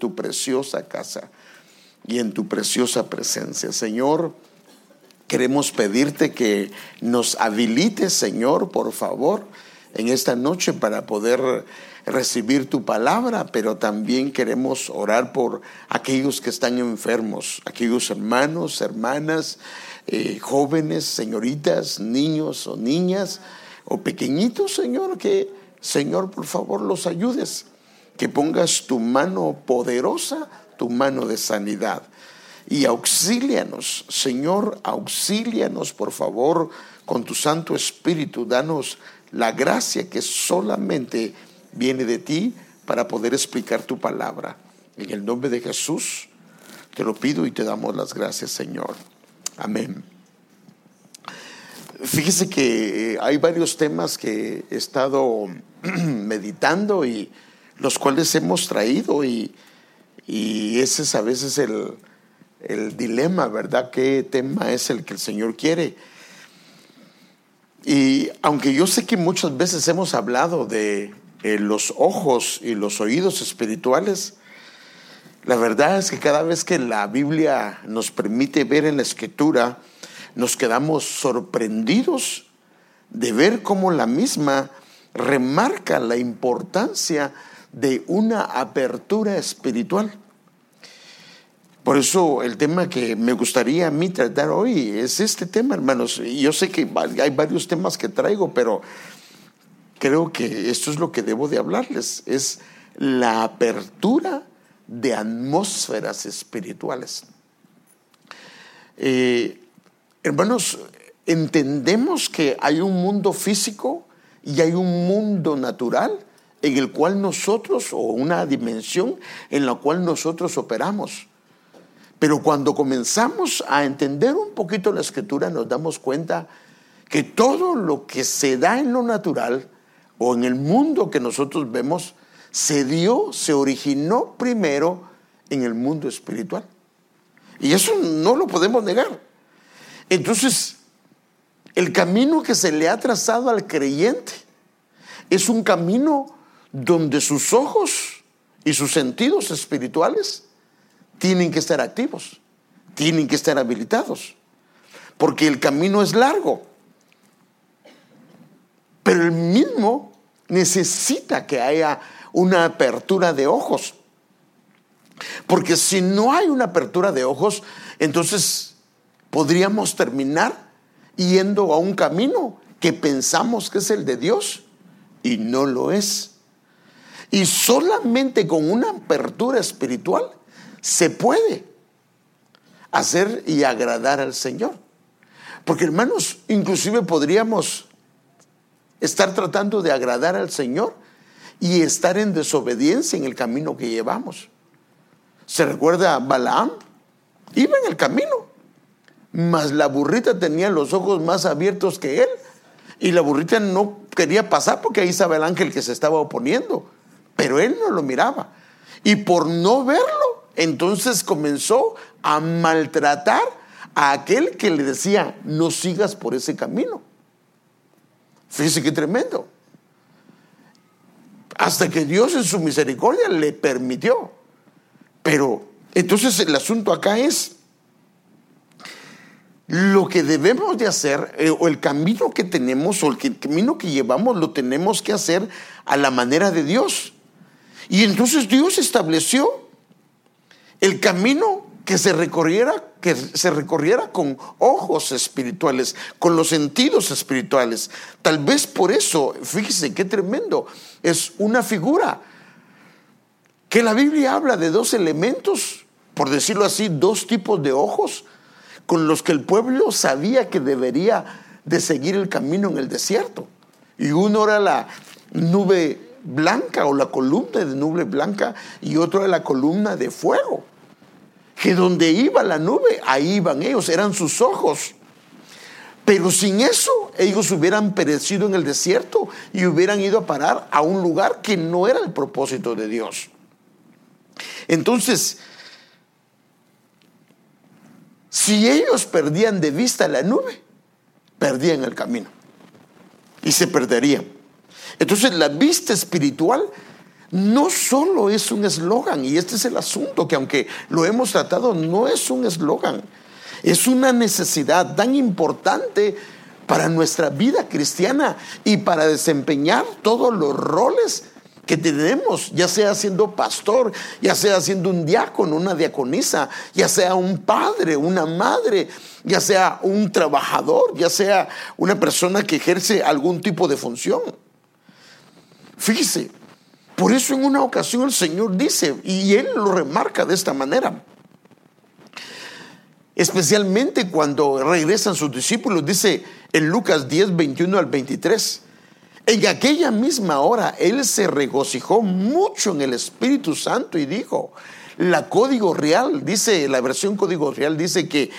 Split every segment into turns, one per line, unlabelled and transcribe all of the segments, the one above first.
tu preciosa casa y en tu preciosa presencia. Señor, queremos pedirte que nos habilites, Señor, por favor, en esta noche para poder recibir tu palabra, pero también queremos orar por aquellos que están enfermos, aquellos hermanos, hermanas, eh, jóvenes, señoritas, niños o niñas o pequeñitos, Señor, que, Señor, por favor, los ayudes, que pongas tu mano poderosa, tu mano de sanidad. Y auxílianos, Señor, auxílianos, por favor, con tu Santo Espíritu, danos la gracia que solamente viene de ti para poder explicar tu palabra. En el nombre de Jesús te lo pido y te damos las gracias, Señor. Amén. Fíjese que eh, hay varios temas que he estado meditando y los cuales hemos traído y, ese es a veces el, el dilema, ¿verdad? ¿Qué tema es el que el Señor quiere? Y aunque yo sé que muchas veces hemos hablado de eh, los ojos y los oídos espirituales, la verdad es que cada vez que la Biblia nos permite ver en la escritura, nos quedamos sorprendidos de ver cómo la misma remarca la importancia de una apertura espiritual. Por eso el tema que me gustaría a mí tratar hoy es este tema, hermanos. Yo sé que hay varios temas que traigo, pero creo que esto es lo que debo de hablarles, es la apertura de atmósferas espirituales. Eh, hermanos, entendemos que hay un mundo físico y hay un mundo natural en el cual nosotros, o una dimensión en la cual nosotros operamos. Pero cuando comenzamos a entender un poquito la escritura, nos damos cuenta que todo lo que se da en lo natural, o en el mundo que nosotros vemos, se dio, se originó primero en el mundo espiritual. Y eso no lo podemos negar. Entonces, el camino que se le ha trazado al creyente es un camino donde sus ojos y sus sentidos espirituales tienen que estar activos, tienen que estar habilitados, porque el camino es largo. Pero el mismo necesita que haya una apertura de ojos. Porque si no hay una apertura de ojos, entonces podríamos terminar yendo a un camino que pensamos que es el de Dios y no lo es. Y solamente con una apertura espiritual se puede hacer y agradar al Señor. Porque hermanos, inclusive podríamos estar tratando de agradar al Señor y estar en desobediencia en el camino que llevamos. ¿Se recuerda a Balaam? Iba en el camino, mas la burrita tenía los ojos más abiertos que él y la burrita no quería pasar porque ahí estaba el ángel que se estaba oponiendo, pero él no lo miraba. Y por no verlo, entonces comenzó a maltratar a aquel que le decía, no sigas por ese camino. Fíjese qué tremendo. Hasta que Dios en su misericordia le permitió. Pero entonces el asunto acá es lo que debemos de hacer, eh, o el camino que tenemos, o el camino que llevamos, lo tenemos que hacer a la manera de Dios. Y entonces Dios estableció el camino que se recorriera, que se recorriera con ojos espirituales, con los sentidos espirituales. Tal vez por eso, fíjese qué tremendo, es una figura que la Biblia habla de dos elementos, por decirlo así, dos tipos de ojos con los que el pueblo sabía que debería de seguir el camino en el desierto. Y uno era la nube blanca o la columna de nube blanca y otro era la columna de fuego que donde iba la nube, ahí iban ellos, eran sus ojos. Pero sin eso, ellos hubieran perecido en el desierto y hubieran ido a parar a un lugar que no era el propósito de Dios. Entonces, si ellos perdían de vista la nube, perdían el camino y se perderían. Entonces, la vista espiritual no solo es un eslogan, y este es el asunto, que aunque lo hemos tratado, no es un eslogan, es una necesidad tan importante para nuestra vida cristiana y para desempeñar todos los roles que tenemos, ya sea siendo pastor, ya sea siendo un diácono, una diaconisa, ya sea un padre, una madre, ya sea un trabajador, ya sea una persona que ejerce algún tipo de función. Fíjese, por eso en una ocasión el Señor dice, y Él lo remarca de esta manera, especialmente cuando regresan sus discípulos, dice en Lucas 10, 21 al 23, en aquella misma hora Él se regocijó mucho en el Espíritu Santo y dijo, la código real, dice, la versión código real dice que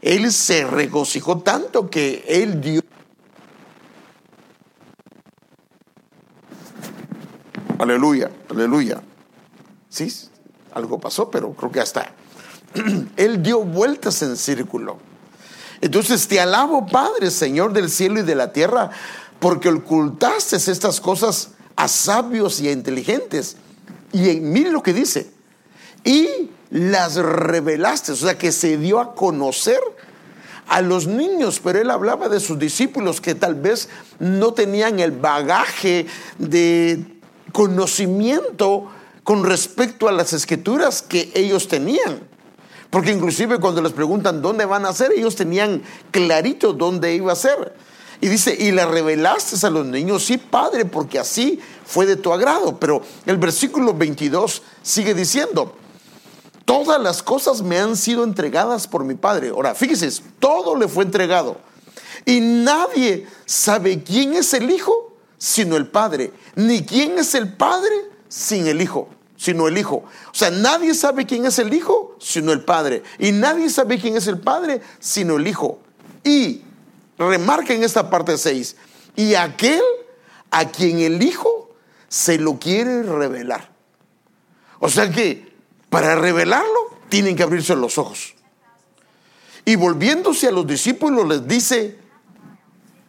Él se regocijó tanto que Él dio Aleluya, aleluya. Sí, algo pasó, pero creo que hasta Él dio vueltas en círculo. Entonces te alabo, Padre, Señor del cielo y de la tierra, porque ocultaste estas cosas a sabios y a inteligentes. Y mire lo que dice. Y las revelaste, o sea que se dio a conocer a los niños, pero él hablaba de sus discípulos que tal vez no tenían el bagaje de conocimiento con respecto a las escrituras que ellos tenían. Porque inclusive cuando les preguntan dónde van a ser, ellos tenían clarito dónde iba a ser. Y dice, y le revelaste a los niños, sí, Padre, porque así fue de tu agrado. Pero el versículo 22 sigue diciendo, todas las cosas me han sido entregadas por mi Padre. Ahora, fíjese, todo le fue entregado. Y nadie sabe quién es el Hijo sino el Padre, ni quién es el Padre sin el Hijo, sino el Hijo. O sea, nadie sabe quién es el Hijo, sino el Padre. Y nadie sabe quién es el Padre, sino el Hijo. Y remarca en esta parte 6, y aquel a quien el Hijo se lo quiere revelar. O sea que para revelarlo tienen que abrirse los ojos. Y volviéndose a los discípulos les dice,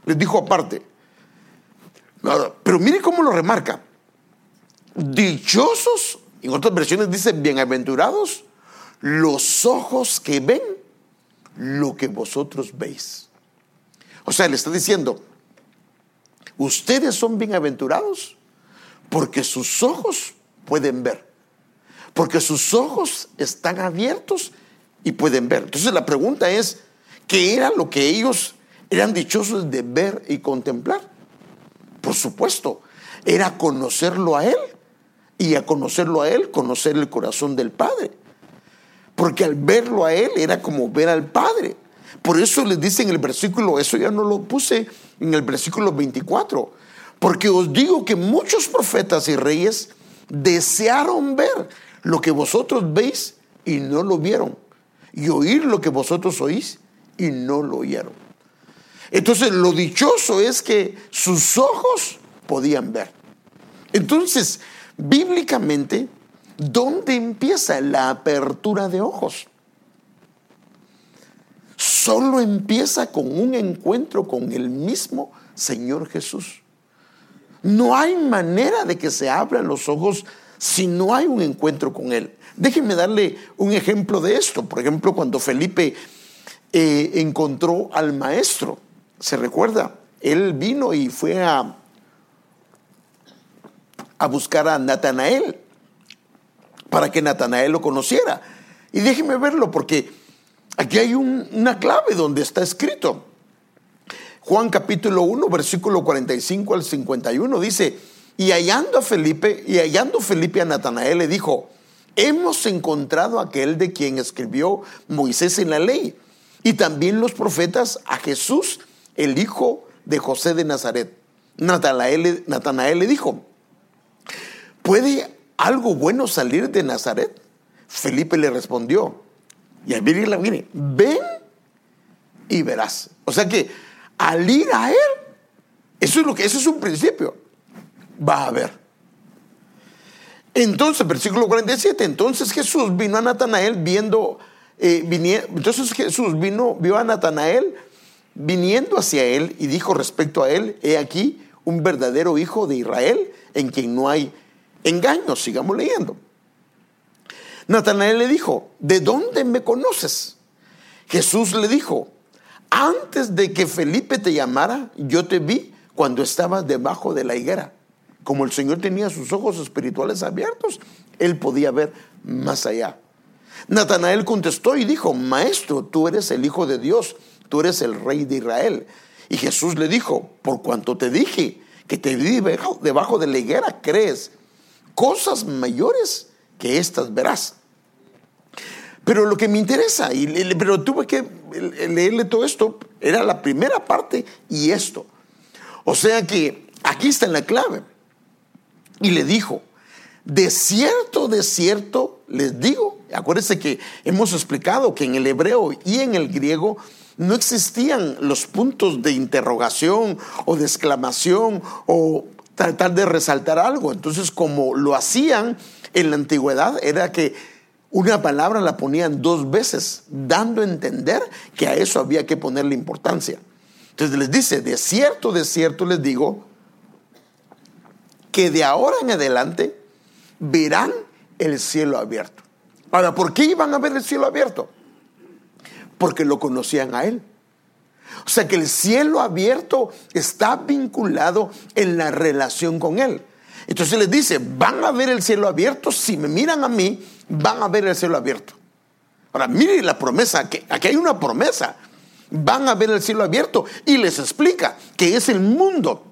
les dijo aparte, pero mire cómo lo remarca. Dichosos, en otras versiones dice bienaventurados, los ojos que ven lo que vosotros veis. O sea, le está diciendo, ustedes son bienaventurados porque sus ojos pueden ver, porque sus ojos están abiertos y pueden ver. Entonces la pregunta es, ¿qué era lo que ellos eran dichosos de ver y contemplar? Por supuesto, era conocerlo a Él. Y a conocerlo a Él, conocer el corazón del Padre. Porque al verlo a Él era como ver al Padre. Por eso les dice en el versículo, eso ya no lo puse en el versículo 24. Porque os digo que muchos profetas y reyes desearon ver lo que vosotros veis y no lo vieron. Y oír lo que vosotros oís y no lo oyeron. Entonces lo dichoso es que sus ojos podían ver. Entonces, bíblicamente, ¿dónde empieza la apertura de ojos? Solo empieza con un encuentro con el mismo Señor Jesús. No hay manera de que se abran los ojos si no hay un encuentro con Él. Déjenme darle un ejemplo de esto. Por ejemplo, cuando Felipe eh, encontró al maestro, ¿Se recuerda? Él vino y fue a, a buscar a Natanael para que Natanael lo conociera. Y déjeme verlo porque aquí hay una clave donde está escrito. Juan capítulo 1, versículo 45 al 51 dice, y hallando a Felipe, y hallando Felipe a Natanael le dijo, hemos encontrado a aquel de quien escribió Moisés en la ley y también los profetas, a Jesús, el hijo de José de Nazaret. Natanael, le dijo, ¿puede algo bueno salir de Nazaret? Felipe le respondió, y al la mire, ven y verás. O sea que al ir a él, eso es lo que, eso es un principio, va a ver. Entonces, versículo 47, entonces Jesús vino a Natanael viendo, eh, entonces Jesús vino, vio a Natanael viniendo hacia él y dijo respecto a él, he aquí un verdadero hijo de Israel en quien no hay engaño. Sigamos leyendo. Natanael le dijo, ¿de dónde me conoces? Jesús le dijo, antes de que Felipe te llamara, yo te vi cuando estabas debajo de la higuera. Como el Señor tenía sus ojos espirituales abiertos, él podía ver más allá. Natanael contestó y dijo, Maestro, tú eres el Hijo de Dios, tú eres el Rey de Israel. Y Jesús le dijo, por cuanto te dije que te vi debajo de la higuera, crees, cosas mayores que estas verás. Pero lo que me interesa, y, pero tuve que leerle todo esto, era la primera parte y esto. O sea que aquí está en la clave. Y le dijo, de cierto, de cierto, les digo, acuérdense que hemos explicado que en el hebreo y en el griego no existían los puntos de interrogación o de exclamación o tratar de resaltar algo. Entonces, como lo hacían en la antigüedad, era que una palabra la ponían dos veces, dando a entender que a eso había que ponerle importancia. Entonces les dice, de cierto, de cierto les digo, que de ahora en adelante verán el cielo abierto. Ahora, ¿por qué iban a ver el cielo abierto? Porque lo conocían a Él. O sea que el cielo abierto está vinculado en la relación con Él. Entonces les dice, van a ver el cielo abierto, si me miran a mí, van a ver el cielo abierto. Ahora, mire la promesa, que aquí hay una promesa. Van a ver el cielo abierto y les explica que es el mundo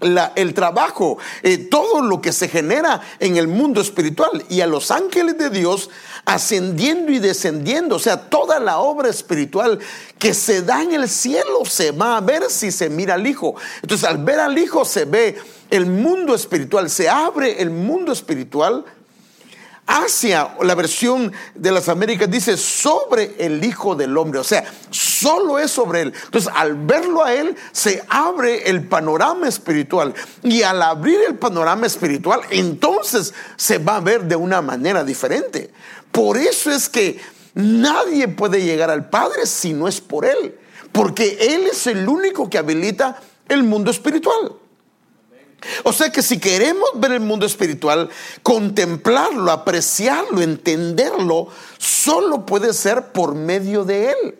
el trabajo, eh, todo lo que se genera en el mundo espiritual y a los ángeles de Dios ascendiendo y descendiendo, o sea, toda la obra espiritual que se da en el cielo se va a ver si se mira al Hijo. Entonces, al ver al Hijo se ve el mundo espiritual, se abre el mundo espiritual hacia la versión de las Américas dice sobre el Hijo del Hombre, o sea, solo es sobre él. Entonces, al verlo a él, se abre el panorama espiritual. Y al abrir el panorama espiritual, entonces se va a ver de una manera diferente. Por eso es que nadie puede llegar al Padre si no es por él, porque él es el único que habilita el mundo espiritual. O sea que si queremos ver el mundo espiritual, contemplarlo, apreciarlo, entenderlo, solo puede ser por medio de Él,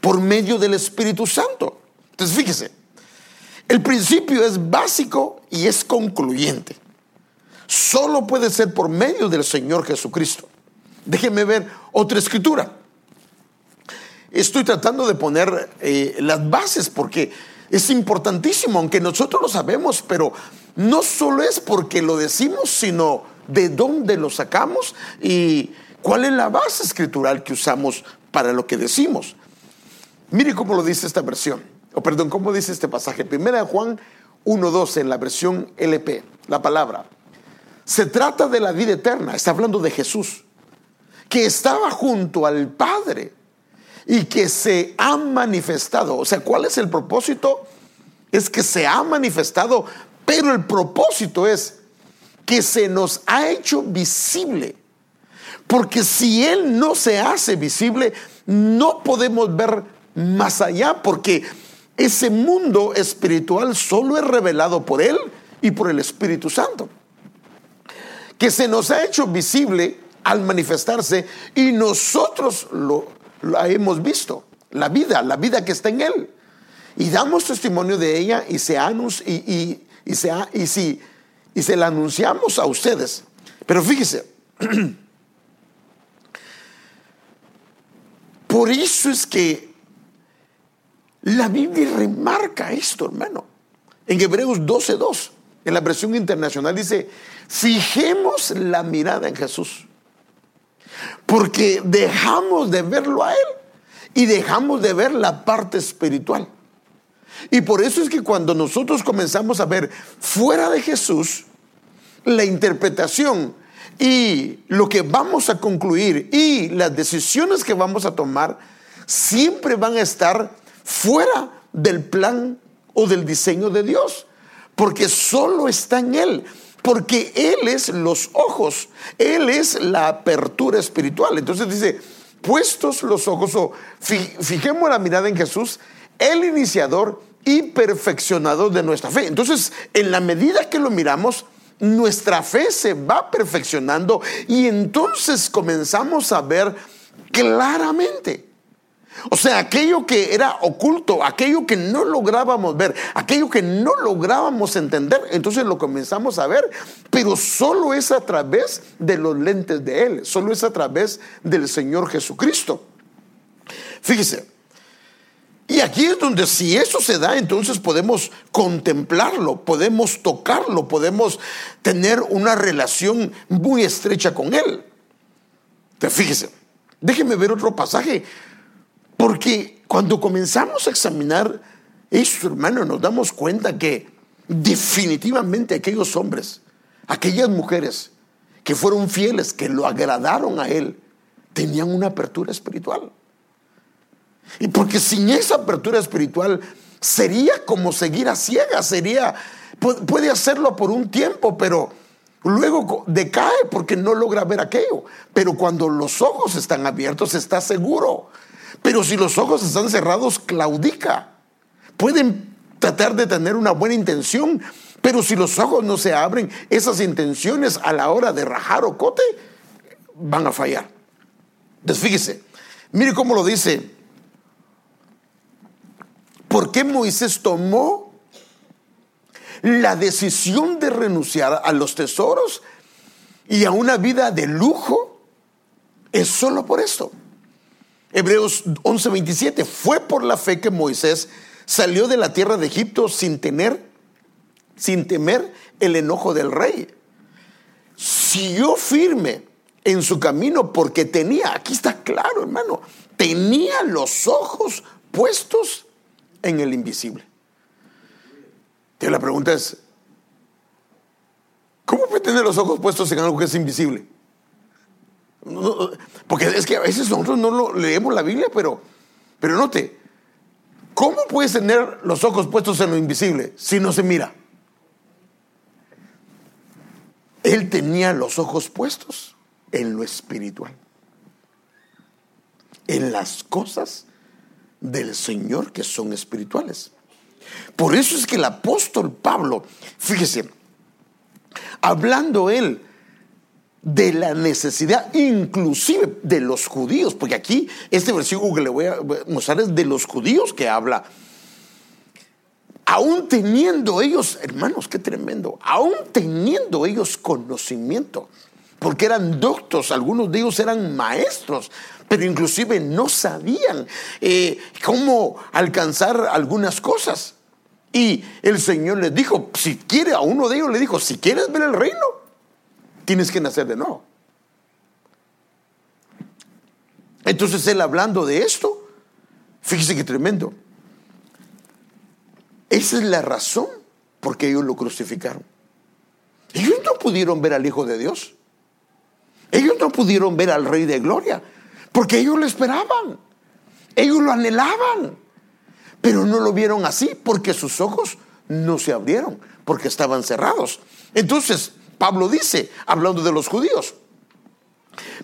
por medio del Espíritu Santo. Entonces fíjese, el principio es básico y es concluyente. Solo puede ser por medio del Señor Jesucristo. Déjenme ver otra escritura. Estoy tratando de poner eh, las bases porque es importantísimo, aunque nosotros lo sabemos, pero no solo es porque lo decimos, sino de dónde lo sacamos y cuál es la base escritural que usamos para lo que decimos. Mire cómo lo dice esta versión, o perdón, cómo dice este pasaje. Primera de Juan 1.12 en la versión LP, la palabra. Se trata de la vida eterna, está hablando de Jesús, que estaba junto al Padre y que se ha manifestado. O sea, ¿cuál es el propósito? Es que se ha manifestado, pero el propósito es que se nos ha hecho visible. Porque si Él no se hace visible, no podemos ver más allá, porque ese mundo espiritual solo es revelado por Él y por el Espíritu Santo. Que se nos ha hecho visible al manifestarse y nosotros lo, hemos visto, la vida, la vida que está en Él. Y damos testimonio de ella y se, y, y, y, se, y, si, y se la anunciamos a ustedes. Pero fíjese, por eso es que la Biblia remarca esto, hermano. En Hebreos 12.2, en la versión internacional dice, fijemos la mirada en Jesús porque dejamos de verlo a Él y dejamos de ver la parte espiritual. Y por eso es que cuando nosotros comenzamos a ver fuera de Jesús, la interpretación y lo que vamos a concluir y las decisiones que vamos a tomar siempre van a estar fuera del plan o del diseño de Dios, porque solo está en Él porque Él es los ojos, Él es la apertura espiritual. Entonces dice, puestos los ojos, o fijemos la mirada en Jesús, el iniciador y perfeccionador de nuestra fe. Entonces, en la medida que lo miramos, nuestra fe se va perfeccionando y entonces comenzamos a ver claramente. O sea, aquello que era oculto, aquello que no lográbamos ver, aquello que no lográbamos entender, entonces lo comenzamos a ver, pero solo es a través de los lentes de Él, solo es a través del Señor Jesucristo. Fíjese, y aquí es donde si eso se da, entonces podemos contemplarlo, podemos tocarlo, podemos tener una relación muy estrecha con Él. Entonces, fíjese, déjeme ver otro pasaje, porque cuando comenzamos a examinar eso, hermano, nos damos cuenta que definitivamente aquellos hombres, aquellas mujeres que fueron fieles, que lo agradaron a Él, tenían una apertura espiritual. Y porque sin esa apertura espiritual sería como seguir a ciegas, sería, puede hacerlo por un tiempo, pero luego decae porque no logra ver aquello. Pero cuando los ojos están abiertos está seguro. Pero si los ojos están cerrados, claudica. Pueden tratar de tener una buena intención, pero si los ojos no se abren, esas intenciones a la hora de rajar o cote van a fallar. Entonces fíjese, mire cómo lo dice ¿Por qué Moisés tomó la decisión de renunciar a los tesoros y a una vida de lujo? Es solo por esto. Hebreos 11:27, fue por la fe que Moisés salió de la tierra de Egipto sin tener, sin temer el enojo del rey. Siguió firme en su camino porque tenía, aquí está claro hermano, tenía los ojos puestos en el invisible. Y la pregunta es, ¿cómo puede tener los ojos puestos en algo que es invisible? Porque es que a veces nosotros no leemos la Biblia, pero, pero note, ¿cómo puedes tener los ojos puestos en lo invisible si no se mira? Él tenía los ojos puestos en lo espiritual, en las cosas del Señor que son espirituales. Por eso es que el apóstol Pablo, fíjese, hablando él de la necesidad inclusive de los judíos, porque aquí este versículo que le voy a mostrar es de los judíos que habla, aún teniendo ellos, hermanos, qué tremendo, aún teniendo ellos conocimiento, porque eran doctos, algunos de ellos eran maestros, pero inclusive no sabían eh, cómo alcanzar algunas cosas. Y el Señor les dijo, si quiere, a uno de ellos le dijo, si quieres ver el reino, tienes que nacer de nuevo. Entonces él hablando de esto, fíjese que tremendo. Esa es la razón por qué ellos lo crucificaron. Ellos no pudieron ver al Hijo de Dios. Ellos no pudieron ver al Rey de Gloria. Porque ellos lo esperaban, ellos lo anhelaban, pero no lo vieron así porque sus ojos no se abrieron, porque estaban cerrados. Entonces, Pablo dice, hablando de los judíos,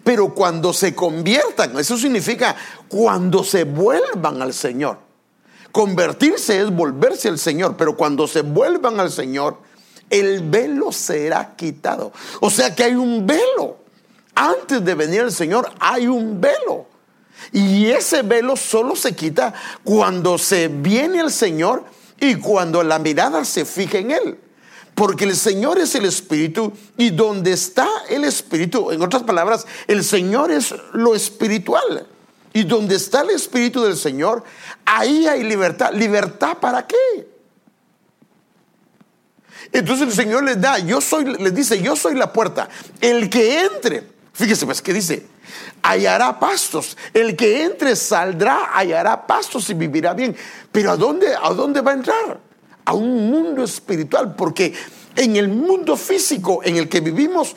pero cuando se conviertan, eso significa cuando se vuelvan al Señor. Convertirse es volverse al Señor, pero cuando se vuelvan al Señor, el velo será quitado. O sea que hay un velo antes de venir el Señor hay un velo. Y ese velo solo se quita cuando se viene el Señor y cuando la mirada se fija en Él. Porque el Señor es el Espíritu y donde está el Espíritu, en otras palabras, el Señor es lo espiritual. Y donde está el Espíritu del Señor, ahí hay libertad. ¿Libertad para qué? Entonces el Señor les da, yo soy, les dice, yo soy la puerta. El que entre Fíjese pues que dice, hallará pastos. El que entre saldrá, hallará pastos y vivirá bien. Pero ¿a dónde, ¿a dónde va a entrar? A un mundo espiritual, porque en el mundo físico en el que vivimos,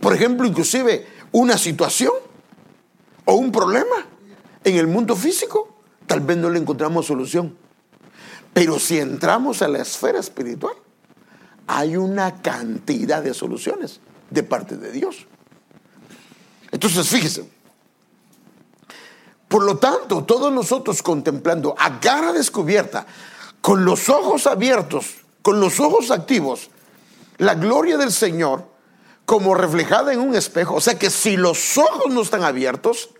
por ejemplo, inclusive una situación o un problema en el mundo físico, tal vez no le encontramos solución. Pero si entramos a la esfera espiritual, hay una cantidad de soluciones de parte de Dios. Entonces, fíjese. Por lo tanto, todos nosotros contemplando a cara descubierta, con los ojos abiertos, con los ojos activos, la gloria del Señor como reflejada en un espejo. O sea que si los ojos no están abiertos,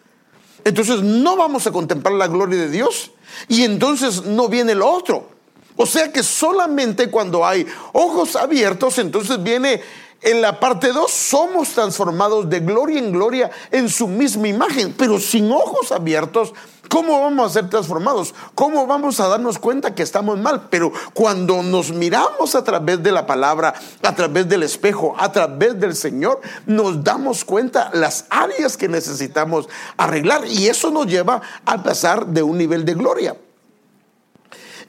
entonces no vamos a contemplar la gloria de Dios y entonces no viene lo otro. O sea que solamente cuando hay ojos abiertos, entonces viene en la parte 2, somos transformados de gloria en gloria en su misma imagen, pero sin ojos abiertos, ¿cómo vamos a ser transformados? ¿Cómo vamos a darnos cuenta que estamos mal? Pero cuando nos miramos a través de la palabra, a través del espejo, a través del Señor, nos damos cuenta las áreas que necesitamos arreglar y eso nos lleva a pasar de un nivel de gloria.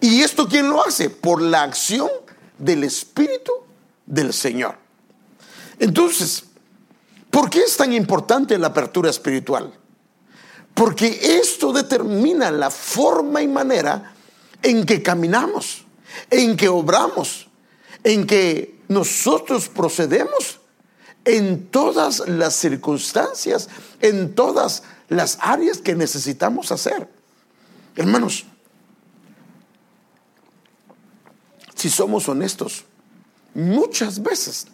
¿Y esto quién lo hace? Por la acción del Espíritu del Señor. Entonces, ¿por qué es tan importante la apertura espiritual? Porque esto determina la forma y manera en que caminamos, en que obramos, en que nosotros procedemos en todas las circunstancias, en todas las áreas que necesitamos hacer. Hermanos, si somos honestos, muchas veces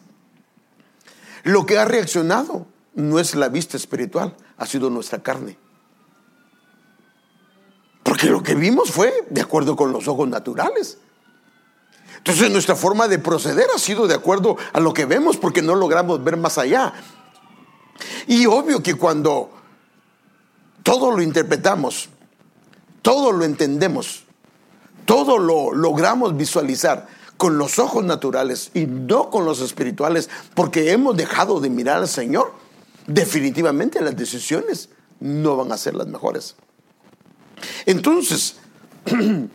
lo que ha reaccionado no es la vista espiritual, ha sido nuestra carne. Porque lo que vimos fue de acuerdo con los ojos naturales. Entonces nuestra forma de proceder ha sido de acuerdo a lo que vemos porque no logramos ver más allá. Y obvio que cuando todo lo interpretamos, todo lo entendemos, todo lo logramos visualizar, con los ojos naturales y no con los espirituales, porque hemos dejado de mirar al Señor, definitivamente las decisiones no van a ser las mejores. Entonces,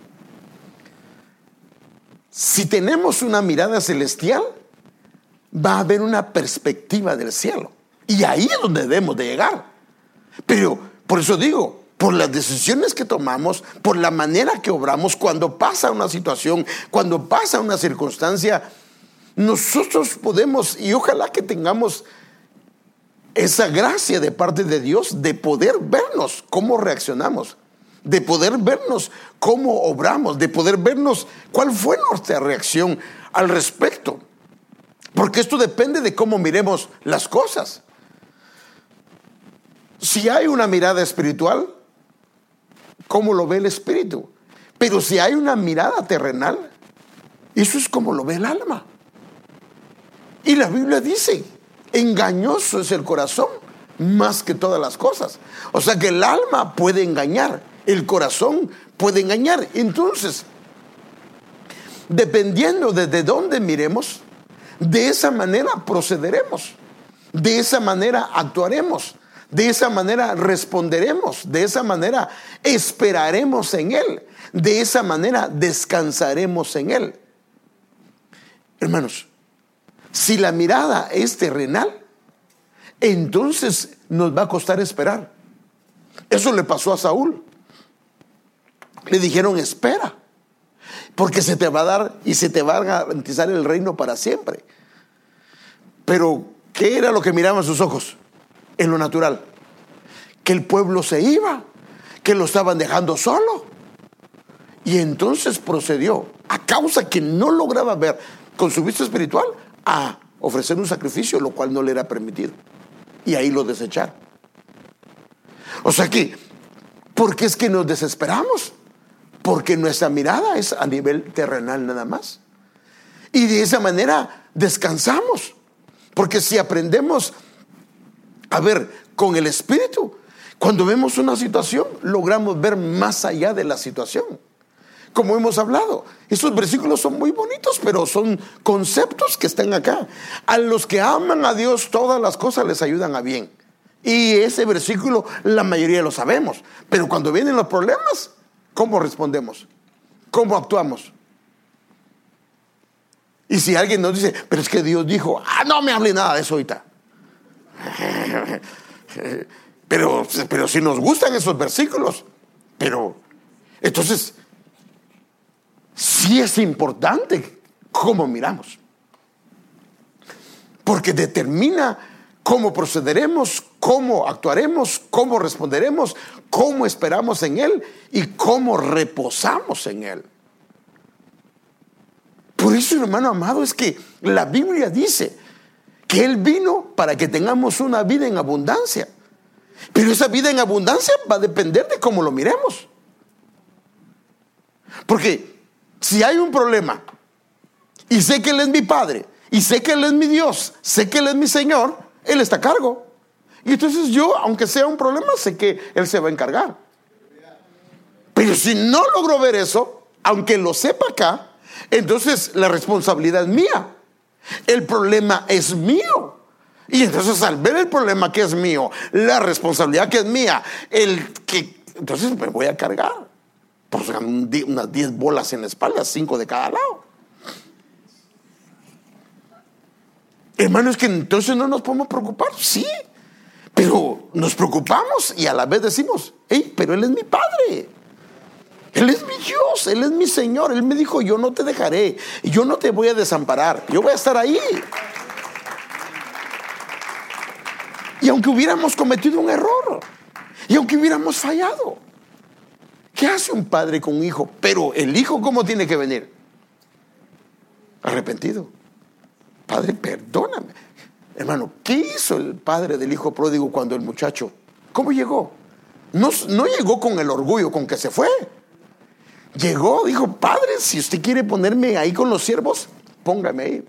si tenemos una mirada celestial, va a haber una perspectiva del cielo. Y ahí es donde debemos de llegar. Pero por eso digo, por las decisiones que tomamos, por la manera que obramos, cuando pasa una situación, cuando pasa una circunstancia, nosotros podemos, y ojalá que tengamos esa gracia de parte de Dios de poder vernos cómo reaccionamos, de poder vernos cómo obramos, de poder vernos cuál fue nuestra reacción al respecto. Porque esto depende de cómo miremos las cosas. Si hay una mirada espiritual, cómo lo ve el espíritu. Pero si hay una mirada terrenal, eso es como lo ve el alma. Y la Biblia dice, engañoso es el corazón más que todas las cosas. O sea que el alma puede engañar, el corazón puede engañar. Entonces, dependiendo de dónde miremos, de esa manera procederemos, de esa manera actuaremos. De esa manera responderemos, de esa manera esperaremos en Él, de esa manera descansaremos en Él. Hermanos, si la mirada es terrenal, entonces nos va a costar esperar. Eso le pasó a Saúl. Le dijeron, espera, porque se te va a dar y se te va a garantizar el reino para siempre. Pero, ¿qué era lo que miraban sus ojos? en lo natural. Que el pueblo se iba, que lo estaban dejando solo. Y entonces procedió, a causa que no lograba ver con su vista espiritual, a ofrecer un sacrificio, lo cual no le era permitido. Y ahí lo desecharon. O sea que, ¿por qué es que nos desesperamos? Porque nuestra mirada es a nivel terrenal nada más. Y de esa manera descansamos. Porque si aprendemos a ver con el Espíritu. Cuando vemos una situación, logramos ver más allá de la situación. Como hemos hablado, esos versículos son muy bonitos, pero son conceptos que están acá. A los que aman a Dios, todas las cosas les ayudan a bien. Y ese versículo la mayoría lo sabemos. Pero cuando vienen los problemas, ¿cómo respondemos? ¿Cómo actuamos? Y si alguien nos dice, pero es que Dios dijo, ah, no me hable nada de eso ahorita. Pero, pero si nos gustan esos versículos, pero entonces sí es importante cómo miramos. Porque determina cómo procederemos, cómo actuaremos, cómo responderemos, cómo esperamos en Él y cómo reposamos en Él. Por eso, hermano amado, es que la Biblia dice que Él vino para que tengamos una vida en abundancia. Pero esa vida en abundancia va a depender de cómo lo miremos. Porque si hay un problema y sé que Él es mi Padre y sé que Él es mi Dios, sé que Él es mi Señor, Él está a cargo. Y entonces yo, aunque sea un problema, sé que Él se va a encargar. Pero si no logro ver eso, aunque lo sepa acá, entonces la responsabilidad es mía. El problema es mío. Y entonces al ver el problema que es mío, la responsabilidad que es mía, el que entonces me voy a cargar. Pues unas 10 bolas en la espalda, 5 de cada lado. Hermano, es que entonces no nos podemos preocupar, sí, pero nos preocupamos y a la vez decimos, hey, pero Él es mi Padre. Él es mi Dios, Él es mi Señor. Él me dijo, yo no te dejaré, yo no te voy a desamparar, yo voy a estar ahí. Y aunque hubiéramos cometido un error, y aunque hubiéramos fallado, ¿qué hace un padre con un hijo? Pero el hijo, ¿cómo tiene que venir? Arrepentido. Padre, perdóname. Hermano, ¿qué hizo el padre del hijo pródigo cuando el muchacho? ¿Cómo llegó? No, no llegó con el orgullo con que se fue. Llegó, dijo, padre, si usted quiere ponerme ahí con los siervos, póngame ahí.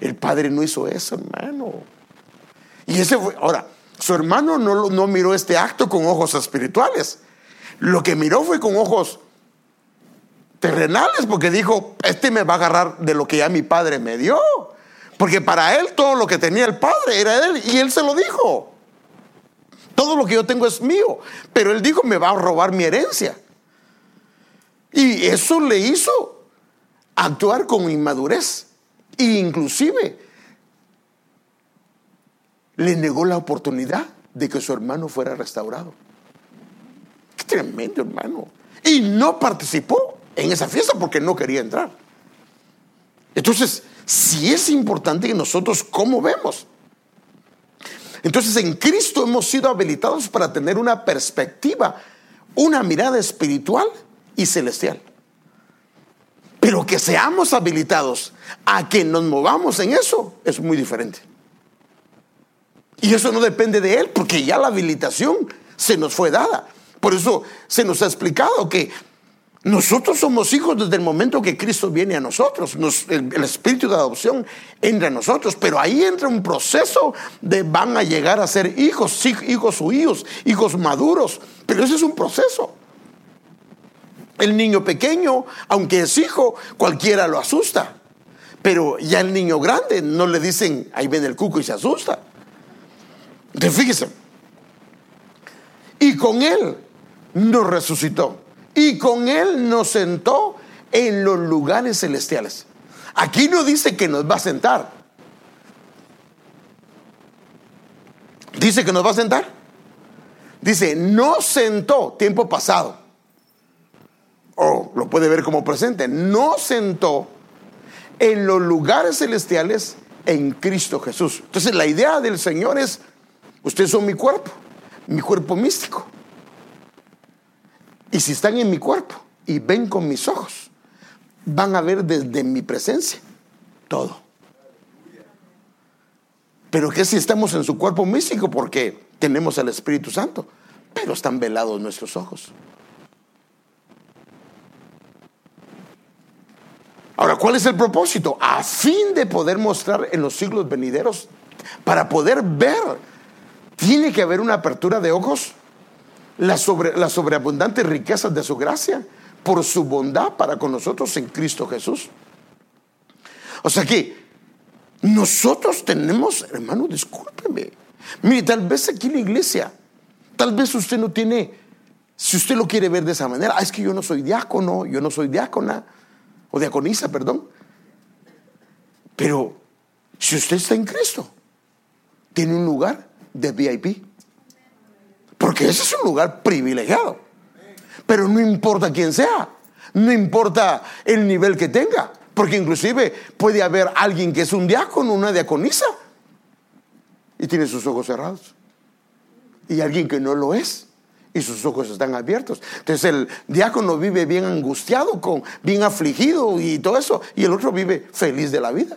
El padre no hizo eso, hermano. Y ese fue, ahora, su hermano no, no miró este acto con ojos espirituales. Lo que miró fue con ojos terrenales, porque dijo, este me va a agarrar de lo que ya mi padre me dio. Porque para él todo lo que tenía el padre era él, y él se lo dijo. Todo lo que yo tengo es mío. Pero él dijo, me va a robar mi herencia. Y eso le hizo actuar con inmadurez. E inclusive le negó la oportunidad de que su hermano fuera restaurado. Qué tremendo, hermano. Y no participó en esa fiesta porque no quería entrar. Entonces, si es importante que nosotros cómo vemos. Entonces, en Cristo hemos sido habilitados para tener una perspectiva, una mirada espiritual y celestial. Pero que seamos habilitados a que nos movamos en eso es muy diferente. Y eso no depende de Él, porque ya la habilitación se nos fue dada. Por eso se nos ha explicado que nosotros somos hijos desde el momento que Cristo viene a nosotros. el, espíritu de adopción entra a nosotros, pero ahí entra un proceso de van a llegar a ser hijos, hijos huidos, hijos maduros. Pero ese es un proceso. El niño pequeño, aunque es hijo, cualquiera lo asusta. Pero ya el niño grande no le dicen, ahí ven el cuco y se asusta. Entonces fíjese. Y con él nos resucitó. Y con él nos sentó en los lugares celestiales. Aquí no dice que nos va a sentar. Dice que nos va a sentar. Dice, no sentó, tiempo pasado o lo puede ver como presente, no sentó en los lugares celestiales en Cristo Jesús. Entonces la idea del Señor es, ustedes son mi cuerpo, mi cuerpo místico. Y si están en mi cuerpo y ven con mis ojos, van a ver desde mi presencia todo. Pero que si estamos en su cuerpo místico porque tenemos al Espíritu Santo, pero están velados nuestros ojos. Ahora, ¿cuál es el propósito? A fin de poder mostrar en los siglos venideros, para poder ver, tiene que haber una apertura de ojos, las, sobre, las sobreabundantes riquezas de su gracia, por su bondad para con nosotros en Cristo Jesús. O sea que nosotros tenemos, hermano, discúlpeme. Mire, tal vez aquí en la iglesia, tal vez usted no tiene, si usted lo quiere ver de esa manera, ah, es que yo no soy diácono, yo no soy diácona o diaconisa, perdón. Pero si usted está en Cristo, tiene un lugar de VIP. Porque ese es un lugar privilegiado. Pero no importa quién sea, no importa el nivel que tenga, porque inclusive puede haber alguien que es un diácono, una diaconisa, y tiene sus ojos cerrados. Y alguien que no lo es, y sus ojos están abiertos. Entonces el diácono vive bien angustiado, con, bien afligido y todo eso, y el otro vive feliz de la vida.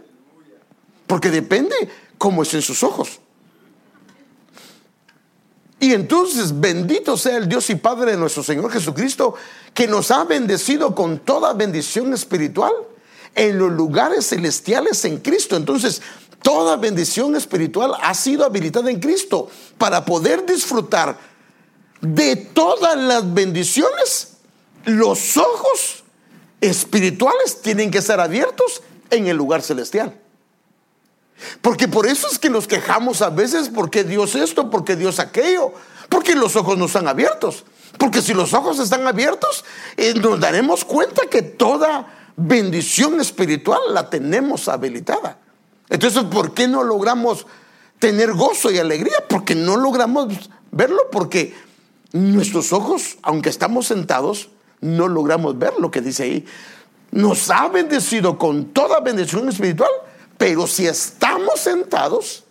Porque depende cómo es en sus ojos. Y entonces bendito sea el Dios y Padre de nuestro Señor Jesucristo, que nos ha bendecido con toda bendición espiritual en los lugares celestiales en Cristo. Entonces, toda bendición espiritual ha sido habilitada en Cristo para poder disfrutar de todas las bendiciones. Los ojos espirituales tienen que ser abiertos en el lugar celestial. Porque por eso es que nos quejamos a veces, porque Dios esto, porque Dios aquello, porque los ojos no están abiertos. Porque si los ojos están abiertos, eh, nos daremos cuenta que toda bendición espiritual la tenemos habilitada. Entonces, ¿por qué no logramos tener gozo y alegría? Porque no logramos verlo, porque nuestros ojos, aunque estamos sentados, no logramos ver lo que dice ahí. Nos ha bendecido con toda bendición espiritual pero si estamos sentados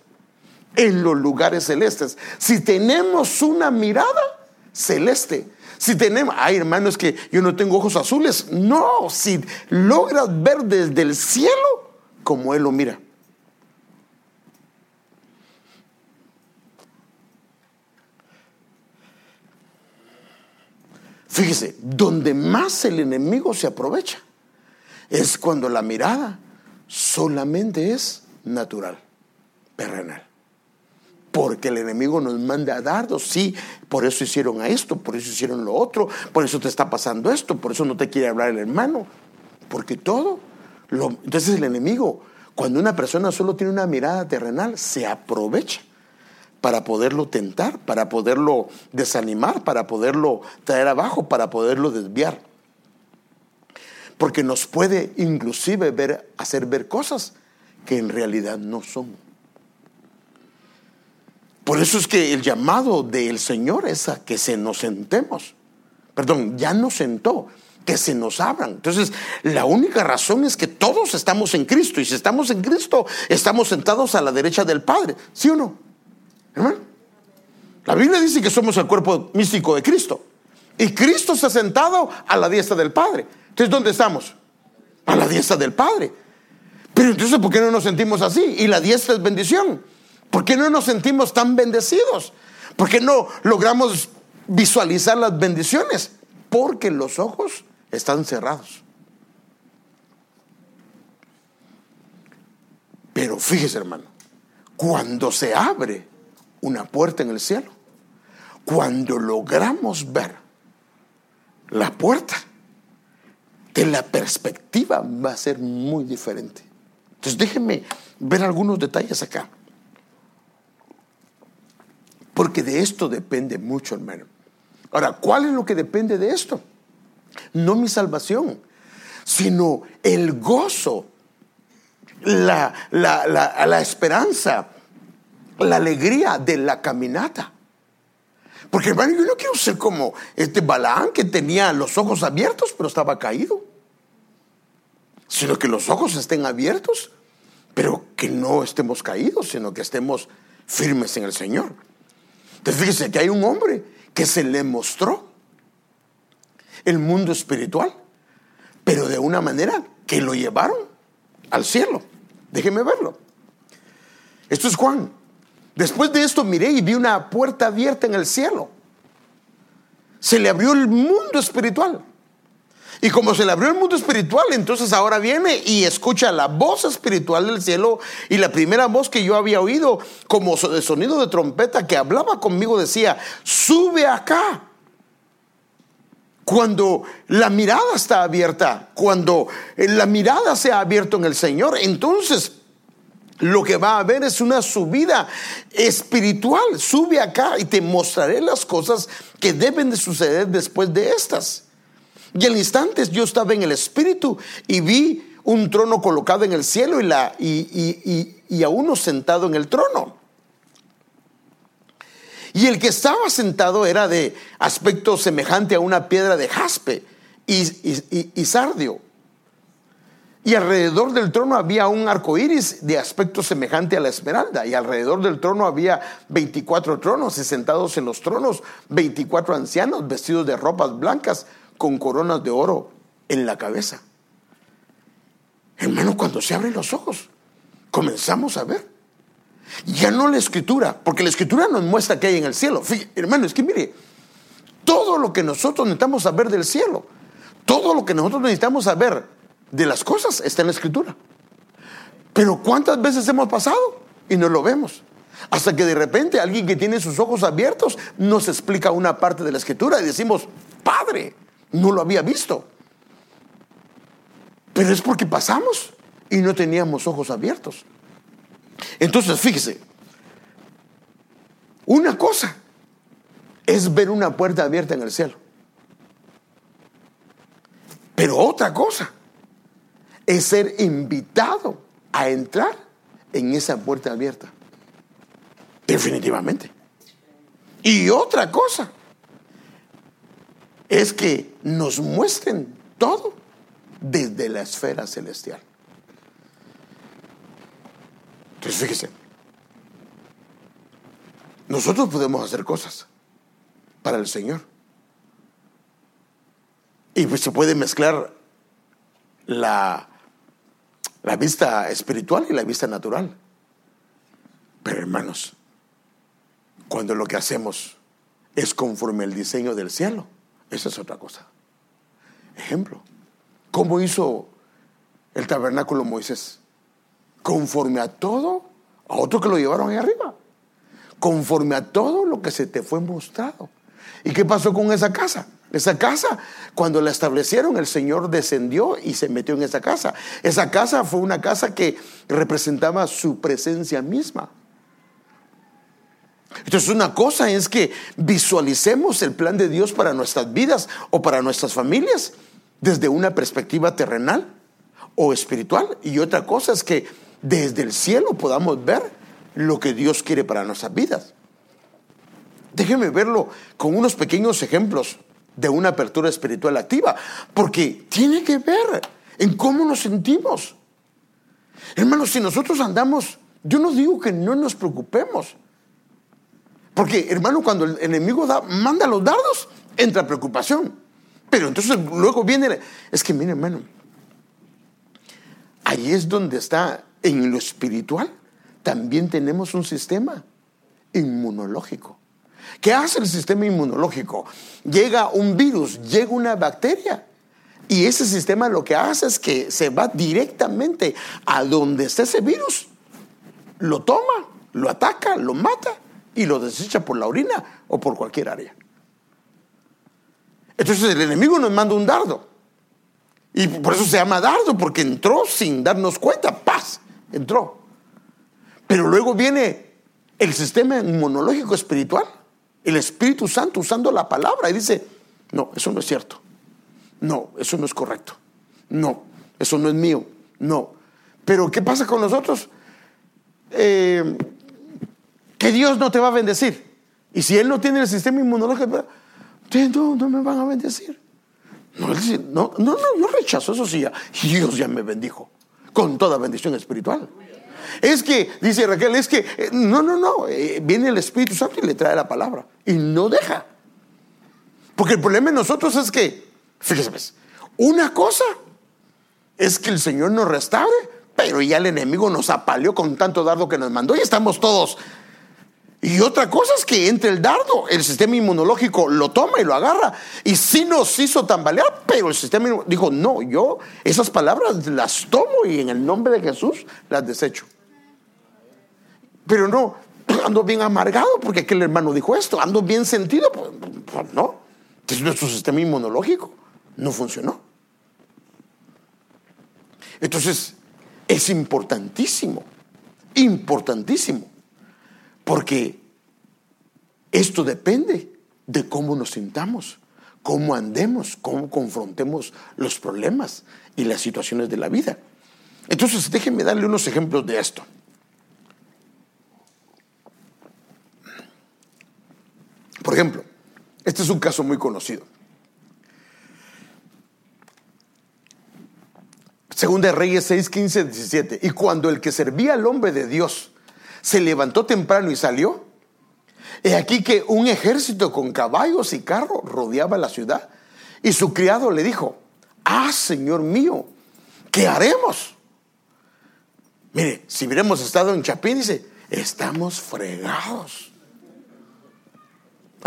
en los lugares celestes, si tenemos una mirada celeste, si tenemos, ay hermano, es que yo no tengo ojos azules. No, si logras ver desde el cielo como Él lo mira. Fíjese, donde más el enemigo se aprovecha es cuando la mirada solamente es natural, terrenal. Porque el enemigo nos manda a dardos, sí, por eso hicieron a esto, por eso hicieron lo otro, por eso te está pasando esto, por eso no te quiere hablar el hermano. Porque todo, lo, entonces el enemigo, cuando una persona solo tiene una mirada terrenal, se aprovecha para poderlo tentar, para poderlo desanimar, para poderlo traer abajo, para poderlo desviar porque nos puede inclusive ver, hacer ver cosas que en realidad no son. Por eso es que el llamado del Señor es a que se nos sentemos. Perdón, ya nos sentó, que se nos abran. Entonces, la única razón es que todos estamos en Cristo. Y si estamos en Cristo, estamos sentados a la derecha del Padre. ¿Sí o no? Hermano. La Biblia dice que somos el cuerpo místico de Cristo. Y Cristo ha sentado a la diestra del Padre. Entonces, ¿dónde estamos? A la diestra del Padre. Pero entonces, ¿por qué no nos sentimos así? Y la diestra es bendición. ¿Por qué no nos sentimos tan bendecidos? ¿Por qué no logramos visualizar las bendiciones? Porque los ojos están cerrados. Pero fíjese, hermano, cuando se abre una puerta en el cielo, cuando logramos ver la puerta, la perspectiva va a ser muy diferente. Entonces déjenme ver algunos detalles acá. Porque de esto depende mucho, hermano. Ahora, ¿cuál es lo que depende de esto? No mi salvación, sino el gozo, la, la, la esperanza, la alegría de la caminata. Porque hermano, yo no quiero ser como este Balaán que tenía los ojos abiertos, pero estaba caído. Sino que los ojos estén abiertos, pero que no estemos caídos, sino que estemos firmes en el Señor. Entonces fíjese que hay un hombre que se le mostró el mundo espiritual, pero de una manera que lo llevaron al cielo. Déjeme verlo. Esto es Juan Después de esto miré y vi una puerta abierta en el cielo. Se le abrió el mundo espiritual. Y como se le abrió el mundo espiritual, entonces ahora viene y escucha la voz espiritual del cielo. Y la primera voz que yo había oído como de sonido de trompeta que hablaba conmigo decía, sube acá. Cuando la mirada está abierta, cuando la mirada se ha abierto en el Señor, entonces lo que va a haber es una subida espiritual. Sube acá y te mostraré las cosas que deben de suceder después de estas. Y al instante yo estaba en el espíritu y vi un trono colocado en el cielo y, y, a uno sentado en el trono. Y el que estaba sentado era de aspecto semejante a una piedra de jaspe y sardio Y alrededor del trono había un arco iris de aspecto semejante a la esmeralda. Y alrededor del trono había 24 tronos. Y sentados en los tronos, 24 ancianos vestidos de ropas blancas con coronas de oro en la cabeza. Hermano, cuando se abren los ojos, comenzamos a ver. Ya no la escritura, porque la escritura nos muestra que hay en el cielo. hermano, es que mire, todo lo que nosotros necesitamos saber del cielo, todo lo que nosotros necesitamos saber de las cosas está en la escritura. Pero ¿cuántas veces hemos pasado y no lo vemos? Hasta que de repente alguien que tiene sus ojos abiertos nos explica una parte de la escritura y decimos, Padre, no lo había visto. Pero es porque pasamos y no teníamos ojos abiertos. Entonces, fíjese, una cosa es ver una puerta abierta en el cielo. Pero otra cosa es ser invitado a entrar en esa puerta abierta. Definitivamente. Y otra cosa es que nos muestren todo desde la esfera celestial. Entonces fíjese, nosotros podemos hacer cosas para el Señor. Y pues se puede mezclar la, la vista espiritual y la vista natural. Pero hermanos, cuando lo que hacemos es conforme al diseño del cielo, esa es otra cosa. Ejemplo, ¿cómo hizo el tabernáculo Moisés? Conforme a todo, a otro que lo llevaron ahí arriba. Conforme a todo lo que se te fue mostrado. ¿Y qué pasó con esa casa? Esa casa, cuando la establecieron, el Señor descendió y se metió en esa casa. Esa casa fue una casa que representaba su presencia misma. Entonces una cosa es que visualicemos el plan de Dios para nuestras vidas o para nuestras familias desde una perspectiva terrenal o espiritual. Y otra cosa es que desde el cielo podamos ver lo que Dios quiere para nuestras vidas. Déjeme verlo con unos pequeños ejemplos de una apertura espiritual activa, porque tiene que ver en cómo nos sentimos. Hermanos, si nosotros andamos, yo no digo que no nos preocupemos, porque hermano, cuando el enemigo da, manda los dardos, entra preocupación. Pero entonces luego viene, es que mire hermano, ahí es donde está en lo espiritual, también tenemos un sistema inmunológico. ¿Qué hace el sistema inmunológico? Llega un virus, llega una bacteria. Y ese sistema lo que hace es que se va directamente a donde está ese virus, lo toma, lo ataca, lo mata y lo desecha por la orina o por cualquier área. Entonces el enemigo nos manda un dardo. Y por eso se llama dardo, porque entró sin darnos cuenta. ¡Paz! Entró. Pero luego viene el sistema inmunológico espiritual el Espíritu Santo usando la palabra y dice, no, eso no es cierto. No, eso no es correcto. No, eso no es mío. No. Pero ¿qué pasa con nosotros? Eh, que Dios no te va a bendecir. Y si Él no tiene el sistema inmunológico, no, me van a bendecir. No, no, no, yo rechazo eso sí. Dios ya me bendijo con toda bendición espiritual. Es que, dice Raquel, es que, eh, no, no, no, eh, viene el Espíritu Santo y le trae la palabra y no deja. Porque el problema de nosotros es que, fíjese, pues, una cosa es que el Señor nos restaure, pero ya el enemigo nos apaleó con tanto dardo que nos mandó y estamos todos. Y otra cosa es que entre el dardo, el sistema inmunológico lo toma y lo agarra. Y sí nos hizo tambalear, pero el sistema dijo, no, yo esas palabras las tomo y en el nombre de Jesús las desecho. Pero no, ando bien amargado porque aquel hermano dijo esto, ando bien sentido, pues, pues no. Entonces nuestro sistema inmunológico no funcionó. Entonces, es importantísimo, importantísimo, porque esto depende de cómo nos sintamos, cómo andemos, cómo confrontemos los problemas y las situaciones de la vida. Entonces, déjenme darle unos ejemplos de esto. Por ejemplo, este es un caso muy conocido. Segunda de Reyes 6, 15, 17. Y cuando el que servía al hombre de Dios se levantó temprano y salió, he aquí que un ejército con caballos y carros rodeaba la ciudad. Y su criado le dijo, ah, Señor mío, ¿qué haremos? Mire, si hubiéramos estado en Chapín, dice, estamos fregados.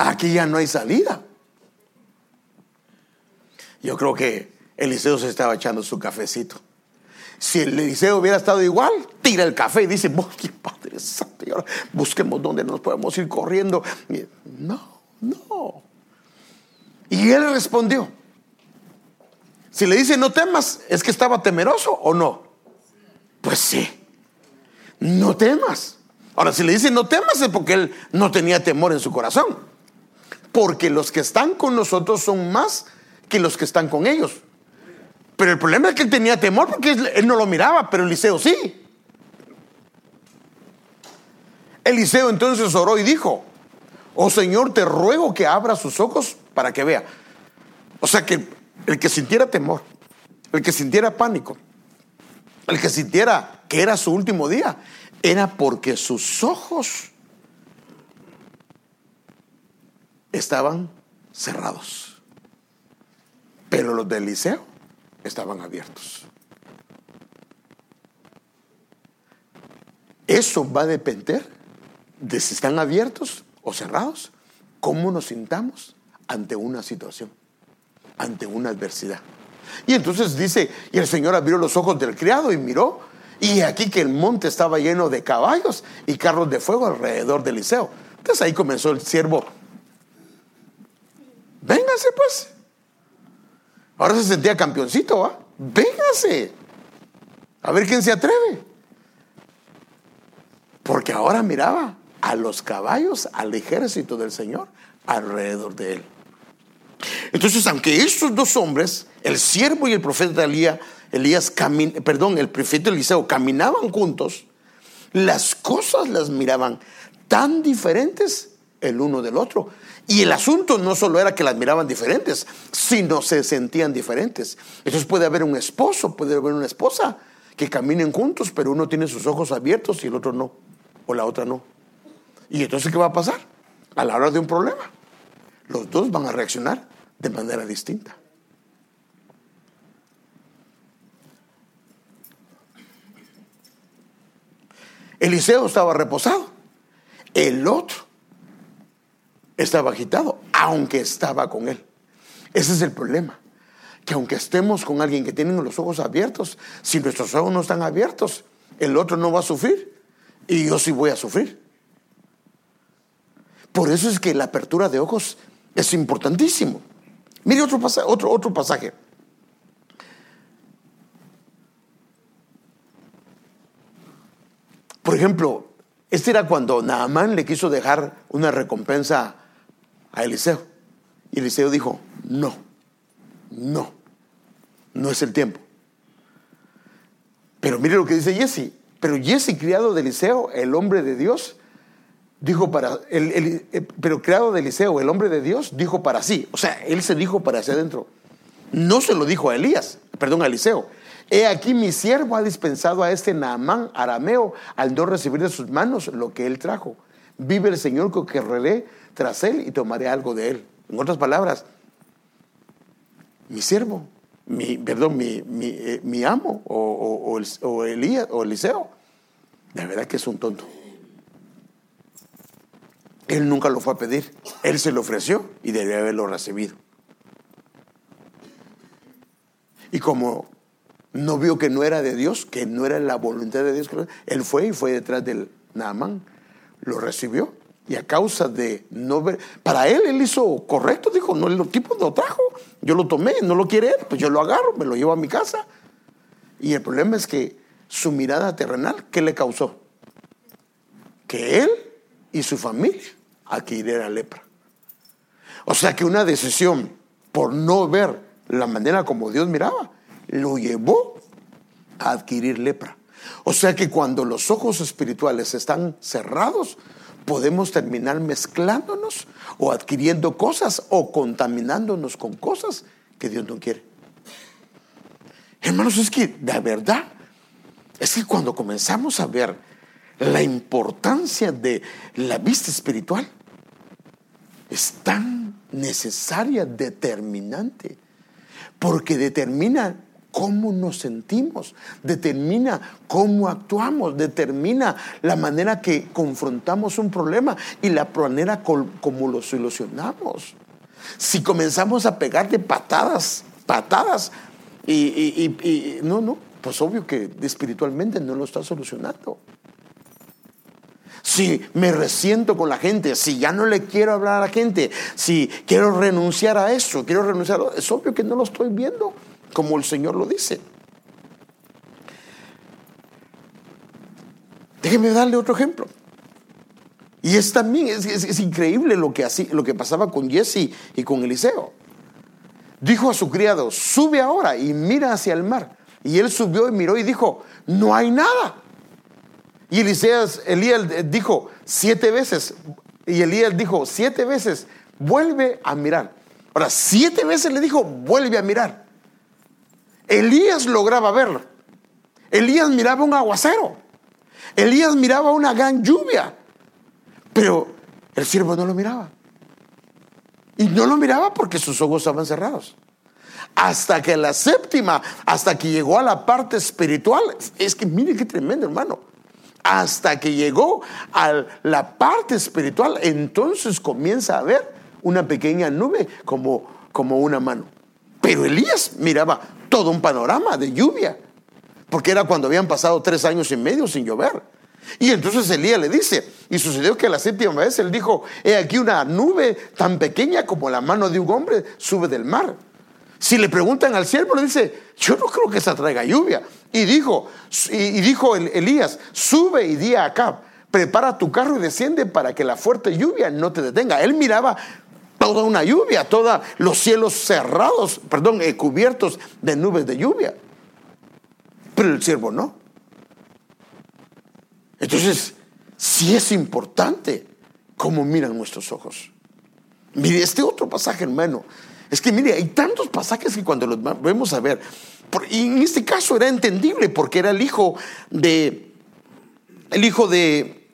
Aquí ya no hay salida. Yo creo que Eliseo se estaba echando su cafecito. Si el Eliseo hubiera estado igual, tira el café y dice, Padre Santo, busquemos dónde nos podemos ir corriendo. No, no. Y él respondió, si le dice no temas, ¿es que estaba temeroso o no? Pues sí, no temas. Ahora, si le dice no temas es porque él no tenía temor en su corazón. Porque los que están con nosotros son más que los que están con ellos. Pero el problema es que él tenía temor porque él no lo miraba, pero Eliseo sí. Eliseo entonces oró y dijo, oh Señor, te ruego que abra sus ojos para que vea. O sea que el que sintiera temor, el que sintiera pánico, el que sintiera que era su último día, era porque sus ojos estaban cerrados. Pero los de Eliseo estaban abiertos. Eso va a depender de si están abiertos o cerrados, cómo nos sintamos ante una situación, ante una adversidad. Y entonces dice, y el Señor abrió los ojos del criado y miró, y aquí que el monte estaba lleno de caballos y carros de fuego alrededor de Eliseo. Entonces ahí comenzó el siervo, véngase pues. Ahora se sentía campeoncito, ¿va? Véngase. A ver quién se atreve. Porque ahora miraba a los caballos, al ejército del Señor alrededor de él. Entonces, aunque estos dos hombres, el siervo y el profeta Elías, Elías perdón, el profeta Eliseo caminaban juntos, las cosas las miraban tan diferentes el uno del otro. Y el asunto no solo era que las miraban diferentes, sino se sentían diferentes. Entonces puede haber un esposo, puede haber una esposa que caminen juntos, pero uno tiene sus ojos abiertos y el otro no, o la otra no. ¿Y entonces qué va a pasar? A la hora de un problema, los dos van a reaccionar de manera distinta. Eliseo estaba reposado, el otro estaba agitado, aunque estaba con él. Ese es el problema, que aunque estemos con alguien que tiene los ojos abiertos, si nuestros ojos no están abiertos, el otro no va a sufrir y yo sí voy a sufrir. Por eso es que la apertura de ojos es importantísimo. Mire otro pasaje, otro, otro pasaje. Por ejemplo, este era cuando Naamán le quiso dejar una recompensa a Eliseo. Y Eliseo dijo, no, no, no es el tiempo. Pero mire lo que dice Jesse. Pero Jesse, criado de Eliseo, el hombre de Dios, dijo para, el, eh, pero criado de Eliseo, el hombre de Dios, dijo para sí. O sea, él se dijo para hacia adentro. No se lo dijo a Elías, perdón, a Eliseo. He aquí mi siervo ha dispensado a este Naamán arameo al no recibir de sus manos lo que él trajo. Vive el Señor que correré tras él y tomaré algo de él. En otras palabras, mi siervo, mi, perdón, mi, mi, eh, amo o, o, Elías o Eliseo, de verdad que es un tonto. Él nunca lo fue a pedir, él se lo ofreció y debe haberlo recibido. Y como no vio que no era de Dios, que no era la voluntad de Dios. Él fue y fue detrás del Naamán, lo recibió y a causa de no ver, para él él hizo correcto, dijo, no, el tipo lo trajo, yo lo tomé, no lo quiere él, pues yo lo agarro, me lo llevo a mi casa. Y el problema es que su mirada terrenal, ¿qué le causó? Que él y su familia adquirieran lepra. O sea que una decisión por no ver la manera como Dios miraba, lo llevó a adquirir lepra. O sea que cuando los ojos espirituales están cerrados, podemos terminar mezclándonos o adquiriendo cosas o contaminándonos con cosas que Dios no quiere. Hermanos, es que de verdad, es que cuando comenzamos a ver la importancia de la vista espiritual, es tan necesaria, determinante, porque determina cómo nos sentimos, determina cómo actuamos, determina la manera que confrontamos un problema y la manera como lo solucionamos. Si comenzamos a pegarle patadas, patadas, y, no, no, pues obvio que espiritualmente no lo está solucionando. Si me resiento con la gente, si ya no le quiero hablar a la gente, si quiero renunciar a eso, quiero renunciar, a es obvio que no lo estoy viendo como el Señor lo dice. Déjeme darle otro ejemplo. Y es también, es, increíble lo que, así, lo que pasaba con Jesse y con Eliseo. Dijo a su criado, sube ahora y mira hacia el mar. Y él subió y miró y dijo, no hay nada. Y Elías, Elías dijo siete veces, y Elías dijo siete veces, vuelve a mirar. Ahora, siete veces le dijo, vuelve a mirar. Elías lograba verlo. Elías miraba un aguacero. Elías miraba una gran lluvia. Pero el siervo no lo miraba. Y no lo miraba porque sus ojos estaban cerrados. Hasta que la séptima, hasta que llegó a la parte espiritual, es que mire qué tremendo hermano. Hasta que llegó a la parte espiritual, entonces comienza a ver una pequeña nube como, como una mano. Pero Elías miraba todo un panorama de lluvia, porque era cuando habían pasado tres años y medio sin llover. Y entonces Elías le dice, y sucedió que la séptima vez él dijo, he aquí una nube tan pequeña como la mano de un hombre sube del mar. Si le preguntan al siervo, le dice, yo no creo que esa traiga lluvia. Y dijo, y dijo Elías, sube y di a prepara tu carro y desciende para que la fuerte lluvia no te detenga. Él miraba toda una lluvia, todos los cielos cerrados, perdón, eh, cubiertos de nubes de lluvia. Pero el siervo no. Entonces, sí es importante cómo miran nuestros ojos. Mire, este otro pasaje, hermano, es que mire, hay tantos pasajes que cuando los vemos a ver, y en este caso era entendible porque era el hijo de, el hijo de,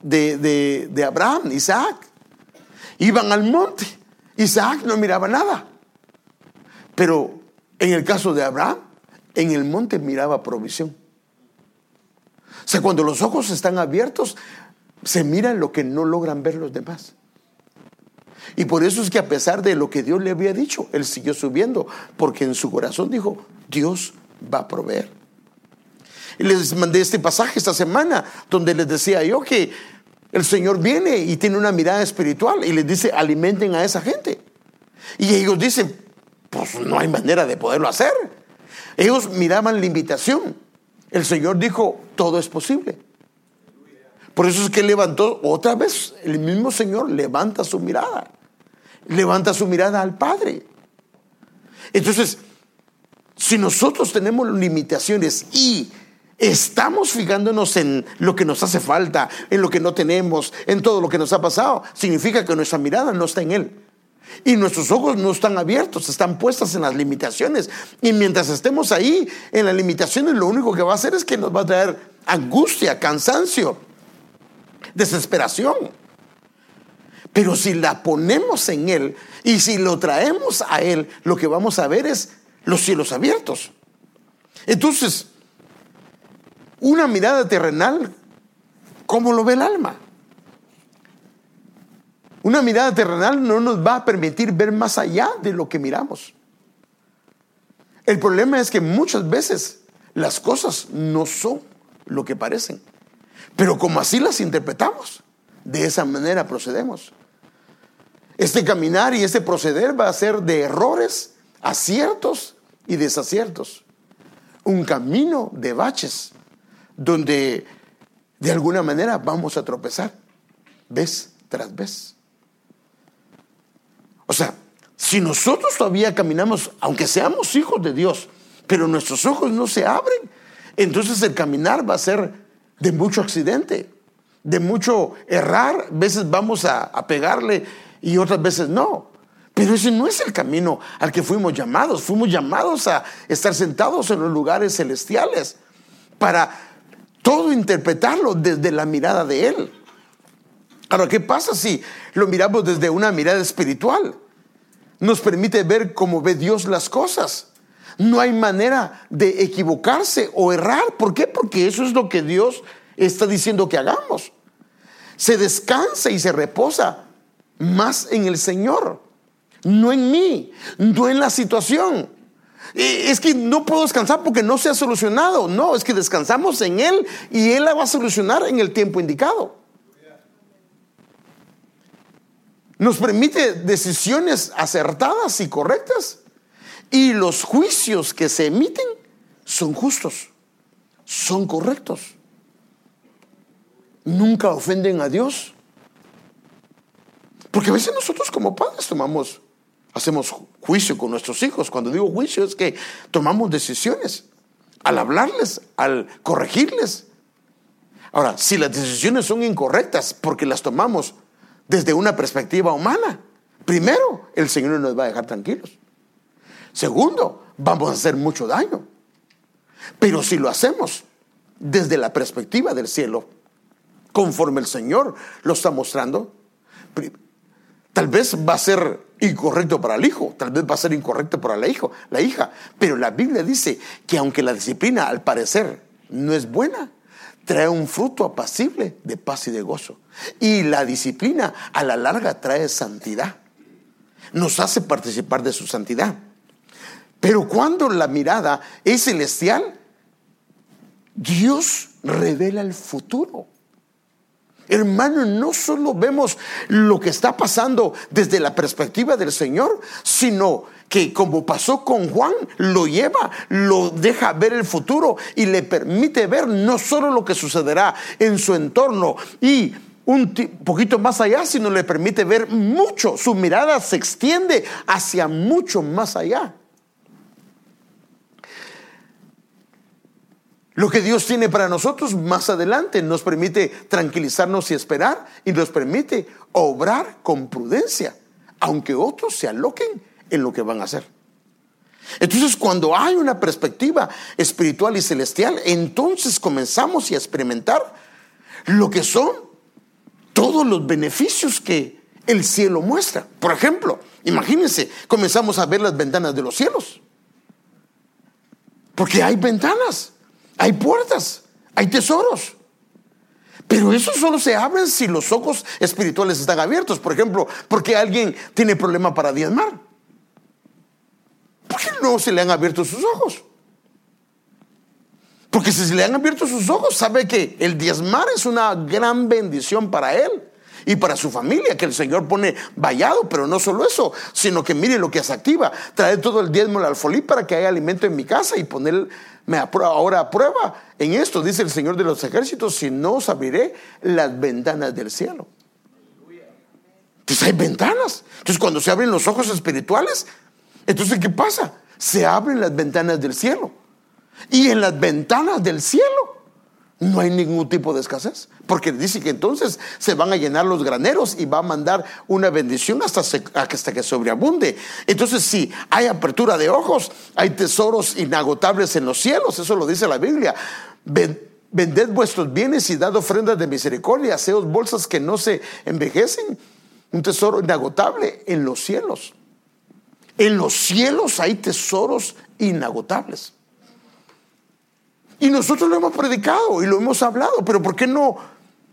de, de Abraham, Isaac. Iban al monte. Isaac no miraba nada. Pero en el caso de Abraham, en el monte miraba provisión. O sea, cuando los ojos están abiertos, se mira lo que no logran ver los demás. Y por eso es que a pesar de lo que Dios le había dicho, él siguió subiendo, porque en su corazón dijo, Dios va a proveer. Y les mandé este pasaje esta semana, donde les decía yo que el Señor viene y tiene una mirada espiritual y les dice, alimenten a esa gente. Y ellos dicen, pues no hay manera de poderlo hacer. Ellos miraban la invitación. El Señor dijo, todo es posible. Por eso es que levantó otra vez, el mismo Señor levanta su mirada. Levanta su mirada al Padre. Entonces, si nosotros tenemos limitaciones y estamos fijándonos en lo que nos hace falta, en lo que no tenemos, en todo lo que nos ha pasado, significa que nuestra mirada no está en Él. Y nuestros ojos no están abiertos, están puestas en las limitaciones. Y mientras estemos ahí, en las limitaciones, lo único que va a hacer es que nos va a traer angustia, cansancio, desesperación. Pero si la ponemos en Él y si lo traemos a Él, lo que vamos a ver es los cielos abiertos. Entonces, una mirada terrenal, ¿cómo lo ve el alma? Una mirada terrenal no nos va a permitir ver más allá de lo que miramos. El problema es que muchas veces las cosas no son lo que parecen. Pero como así las interpretamos, de esa manera procedemos. Este caminar y este proceder va a ser de errores, aciertos y desaciertos. Un camino de baches donde de alguna manera vamos a tropezar vez tras vez. O sea, si nosotros todavía caminamos, aunque seamos hijos de Dios, pero nuestros ojos no se abren, entonces el caminar va a ser de mucho accidente, de mucho errar. Veces vamos a, a pegarle y otras veces no. Pero ese no es el camino al que fuimos llamados. Fuimos llamados a estar sentados en los lugares celestiales para todo interpretarlo desde la mirada de Él. Ahora, ¿qué pasa si lo miramos desde una mirada espiritual? Nos permite ver cómo ve Dios las cosas. No hay manera de equivocarse o errar. ¿Por qué? Porque eso es lo que Dios está diciendo que hagamos. Se descansa y se reposa más en el Señor, no en mí, no en la situación. Es que no puedo descansar porque no se ha solucionado. No, es que descansamos en Él y Él la va a solucionar en el tiempo indicado. Nos permite decisiones acertadas y correctas. Y los juicios que se emiten son justos, son correctos. Nunca ofenden a Dios. Porque a veces nosotros como padres tomamos, hacemos juicio con nuestros hijos. Cuando digo juicio es que tomamos decisiones al hablarles, al corregirles. Ahora, si las decisiones son incorrectas porque las tomamos desde una perspectiva humana, primero, el Señor no nos va a dejar tranquilos. Segundo, vamos a hacer mucho daño. Pero si lo hacemos desde la perspectiva del cielo, conforme el Señor lo está mostrando, tal vez va a ser incorrecto para el hijo, tal vez va a ser incorrecto para la, hijo, la hija, pero la Biblia dice que aunque la disciplina al parecer no es buena, trae un fruto apacible de paz y de gozo. Y la disciplina a la larga trae santidad, nos hace participar de su santidad. Pero cuando la mirada es celestial, Dios revela el futuro. Hermano, no solo vemos lo que está pasando desde la perspectiva del Señor, sino que como pasó con Juan, lo lleva, lo deja ver el futuro y le permite ver no solo lo que sucederá en su entorno y un poquito más allá, sino le permite ver mucho. Su mirada se extiende hacia mucho más allá. Lo que Dios tiene para nosotros más adelante nos permite tranquilizarnos y esperar y nos permite obrar con prudencia, aunque otros se aloquen en lo que van a hacer. Entonces, cuando hay una perspectiva espiritual y celestial, entonces comenzamos a experimentar lo que son todos los beneficios que el cielo muestra. Por ejemplo, imagínense, comenzamos a ver las ventanas de los cielos. Porque hay ventanas. Hay puertas, hay tesoros. Pero eso solo se abre si los ojos espirituales están abiertos. Por ejemplo, porque alguien tiene problema para diezmar. ¿Por qué no se le han abierto sus ojos? Porque si se le han abierto sus ojos, sabe que el diezmar es una gran bendición para él y para su familia, que el Señor pone vallado, pero no solo eso, sino que mire lo que se activa, traer todo el diezmo al alfolí para que haya alimento en mi casa y ponerme ahora a prueba en esto, dice el Señor de los ejércitos, si no os abriré las ventanas del cielo. Entonces hay ventanas. Entonces cuando se abren los ojos espirituales, entonces ¿qué pasa? Se abren las ventanas del cielo. Y en las ventanas del cielo no hay ningún tipo de escasez. Porque dice que entonces se van a llenar los graneros y va a mandar una bendición hasta, que sobreabunde. Entonces, si hay apertura de ojos, hay tesoros inagotables en los cielos. Eso lo dice la Biblia. vended vuestros bienes y dad ofrendas de misericordia. Haceos bolsas que no se envejecen. Un tesoro inagotable en los cielos. En los cielos hay tesoros inagotables. Y nosotros lo hemos predicado y lo hemos hablado, pero ¿por qué no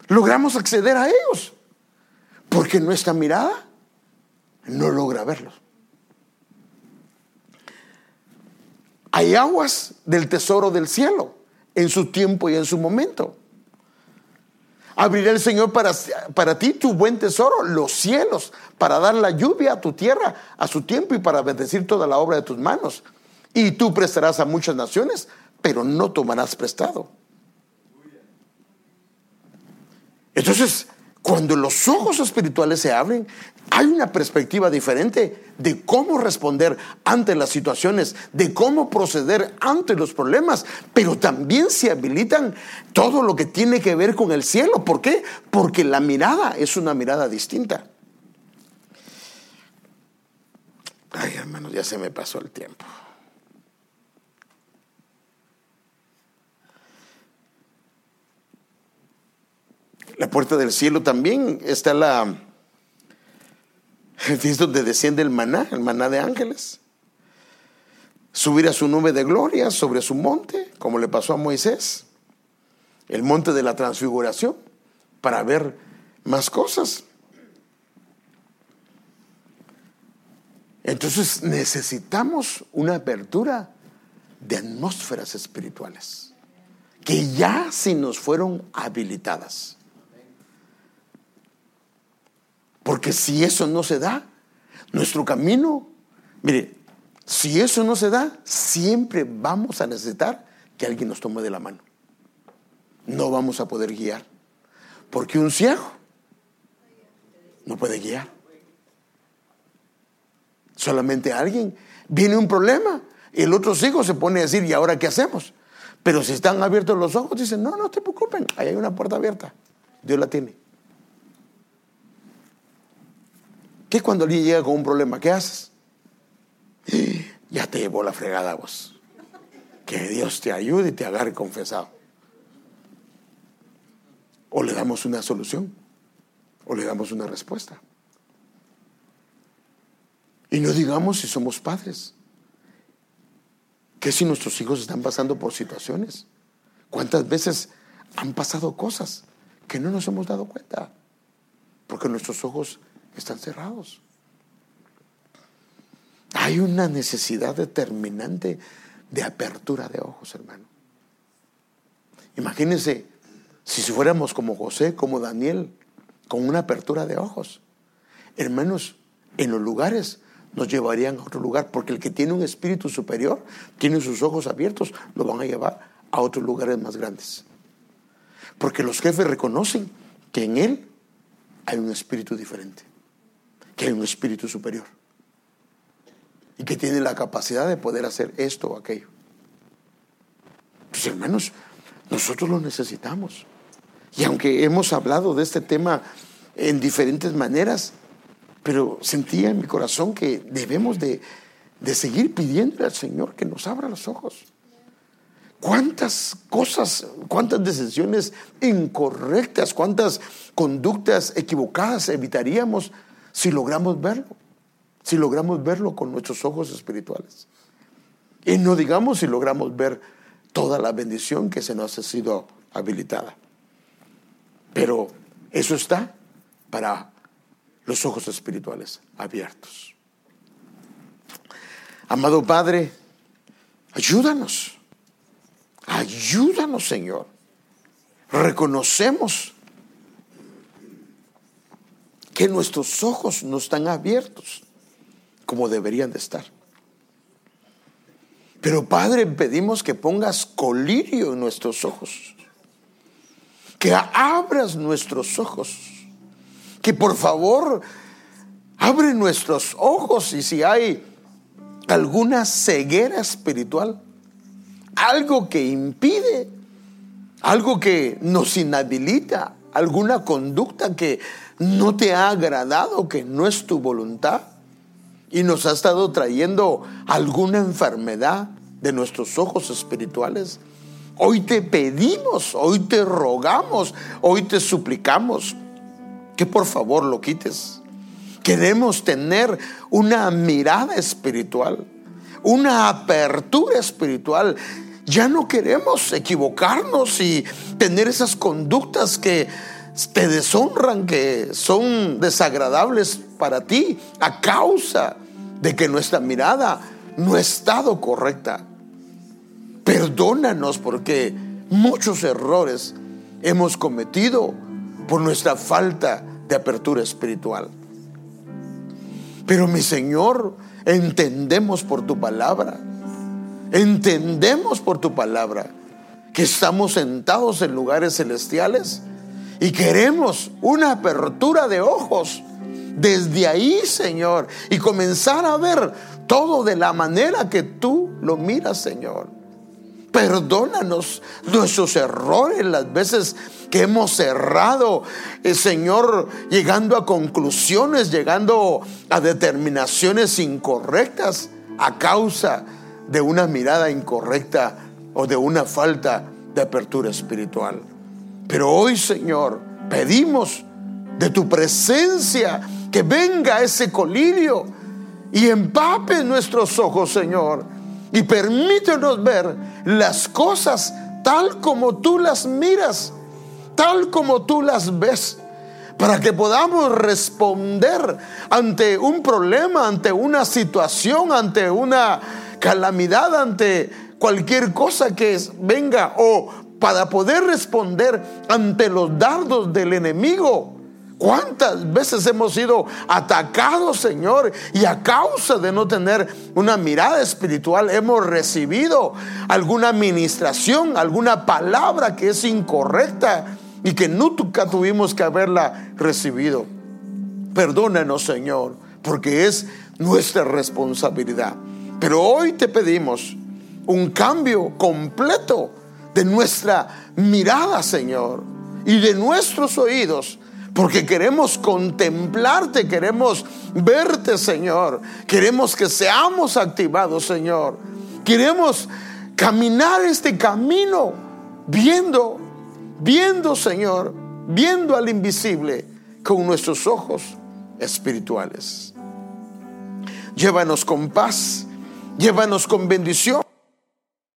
logramos acceder a ellos? Porque nuestra mirada no logra verlos. Hay aguas del tesoro del cielo en su tiempo y en su momento. Abrirá el Señor para, para ti tu buen tesoro, los cielos, para dar la lluvia a tu tierra a su tiempo y para bendecir toda la obra de tus manos. Y tú prestarás a muchas naciones pero no tomarás prestado. Entonces, cuando los ojos espirituales se abren, hay una perspectiva diferente de cómo responder ante las situaciones, de cómo proceder ante los problemas, pero también se habilitan todo lo que tiene que ver con el cielo. ¿Por qué? Porque la mirada es una mirada distinta. hermanos, ya se me pasó el tiempo. La puerta del cielo también está la. Es donde desciende el maná, el maná de ángeles. Subir a su nube de gloria sobre su monte, como le pasó a Moisés, el monte de la transfiguración, para ver más cosas. Entonces necesitamos una apertura de atmósferas espirituales que ya se nos fueron habilitadas. Porque si eso no se da, nuestro camino, mire, si eso no se da, siempre vamos a necesitar que alguien nos tome de la mano. No vamos a poder guiar. Porque un ciego no puede guiar. Solamente alguien. Viene un problema el otro ciego se pone a decir, ¿y ahora qué hacemos? Pero si están abiertos los ojos, dicen, no, no te preocupen, ahí hay una puerta abierta. Dios la tiene. ¿Qué cuando alguien llega con un problema? ¿Qué haces? Ya te llevó la fregada vos. Que Dios te ayude y te agarre confesado. O le damos una solución, o le damos una respuesta. Y no digamos si somos padres. ¿Qué si nuestros hijos están pasando por situaciones? ¿Cuántas veces han pasado cosas que no nos hemos dado cuenta? Porque nuestros ojos están cerrados. Hay una necesidad determinante de apertura de ojos, hermano. Imagínense si fuéramos como José, como Daniel, con una apertura de ojos. Hermanos, en los lugares nos llevarían a otro lugar, porque el que tiene un espíritu superior, tiene sus ojos abiertos, lo van a llevar a otros lugares más grandes. Porque los jefes reconocen que en él hay un espíritu diferente que hay un espíritu superior y que tiene la capacidad de poder hacer esto o aquello. Pues hermanos, nosotros lo necesitamos. Y aunque hemos hablado de este tema en diferentes maneras, pero sentía en mi corazón que debemos de, de seguir pidiéndole al Señor que nos abra los ojos. ¿Cuántas cosas, cuántas decisiones incorrectas, cuántas conductas equivocadas evitaríamos si logramos verlo, si logramos verlo con nuestros ojos espirituales. Y no digamos si logramos ver toda la bendición que se nos ha sido habilitada. Pero eso está para los ojos espirituales abiertos. Amado Padre, ayúdanos. Ayúdanos, Señor. Reconocemos que nuestros ojos no están abiertos como deberían de estar. Pero Padre, pedimos que pongas colirio en nuestros ojos, que abras nuestros ojos, que por favor abre nuestros ojos y si hay alguna ceguera espiritual, algo que impide, algo que nos inhabilita, alguna conducta que no te ha agradado, que no es tu voluntad y nos ha estado trayendo alguna enfermedad de nuestros ojos espirituales. Hoy te pedimos, hoy te rogamos, hoy te suplicamos que por favor lo quites. Queremos tener una mirada espiritual, una apertura espiritual. Ya no queremos equivocarnos y tener esas conductas que te deshonran, que son desagradables para ti a causa de que nuestra mirada no ha estado correcta. Perdónanos porque muchos errores hemos cometido por nuestra falta de apertura espiritual. Pero mi Señor, entendemos por tu palabra, entendemos por tu palabra que estamos sentados en lugares celestiales y queremos una apertura de ojos desde ahí, Señor, y comenzar a ver todo de la manera que tú lo miras, Señor. Perdónanos nuestros errores, las veces que hemos errado, eh, Señor, llegando a conclusiones, llegando a determinaciones incorrectas a causa de una mirada incorrecta o de una falta de apertura espiritual. Pero hoy, Señor, pedimos de tu presencia que venga ese colirio y empape nuestros ojos, Señor, y permítenos ver las cosas tal como tú las miras, tal como tú las ves, para que podamos responder ante un problema, ante una situación, ante una calamidad, ante cualquier cosa que venga o para poder responder ante los dardos del enemigo. ¿Cuántas veces hemos sido atacados, Señor? Y a causa de no tener una mirada espiritual, hemos recibido alguna administración, alguna palabra que es incorrecta y que nunca tuvimos que haberla recibido. Perdónanos, Señor, porque es nuestra responsabilidad. Pero hoy te pedimos un cambio completo de nuestra mirada, Señor, y de nuestros oídos porque queremos contemplarte, queremos verte, Señor. Queremos que seamos activados, Señor. Queremos caminar este camino viendo, viendo, Señor, viendo al invisible con nuestros ojos espirituales. Llévanos con paz, llévanos con bendición.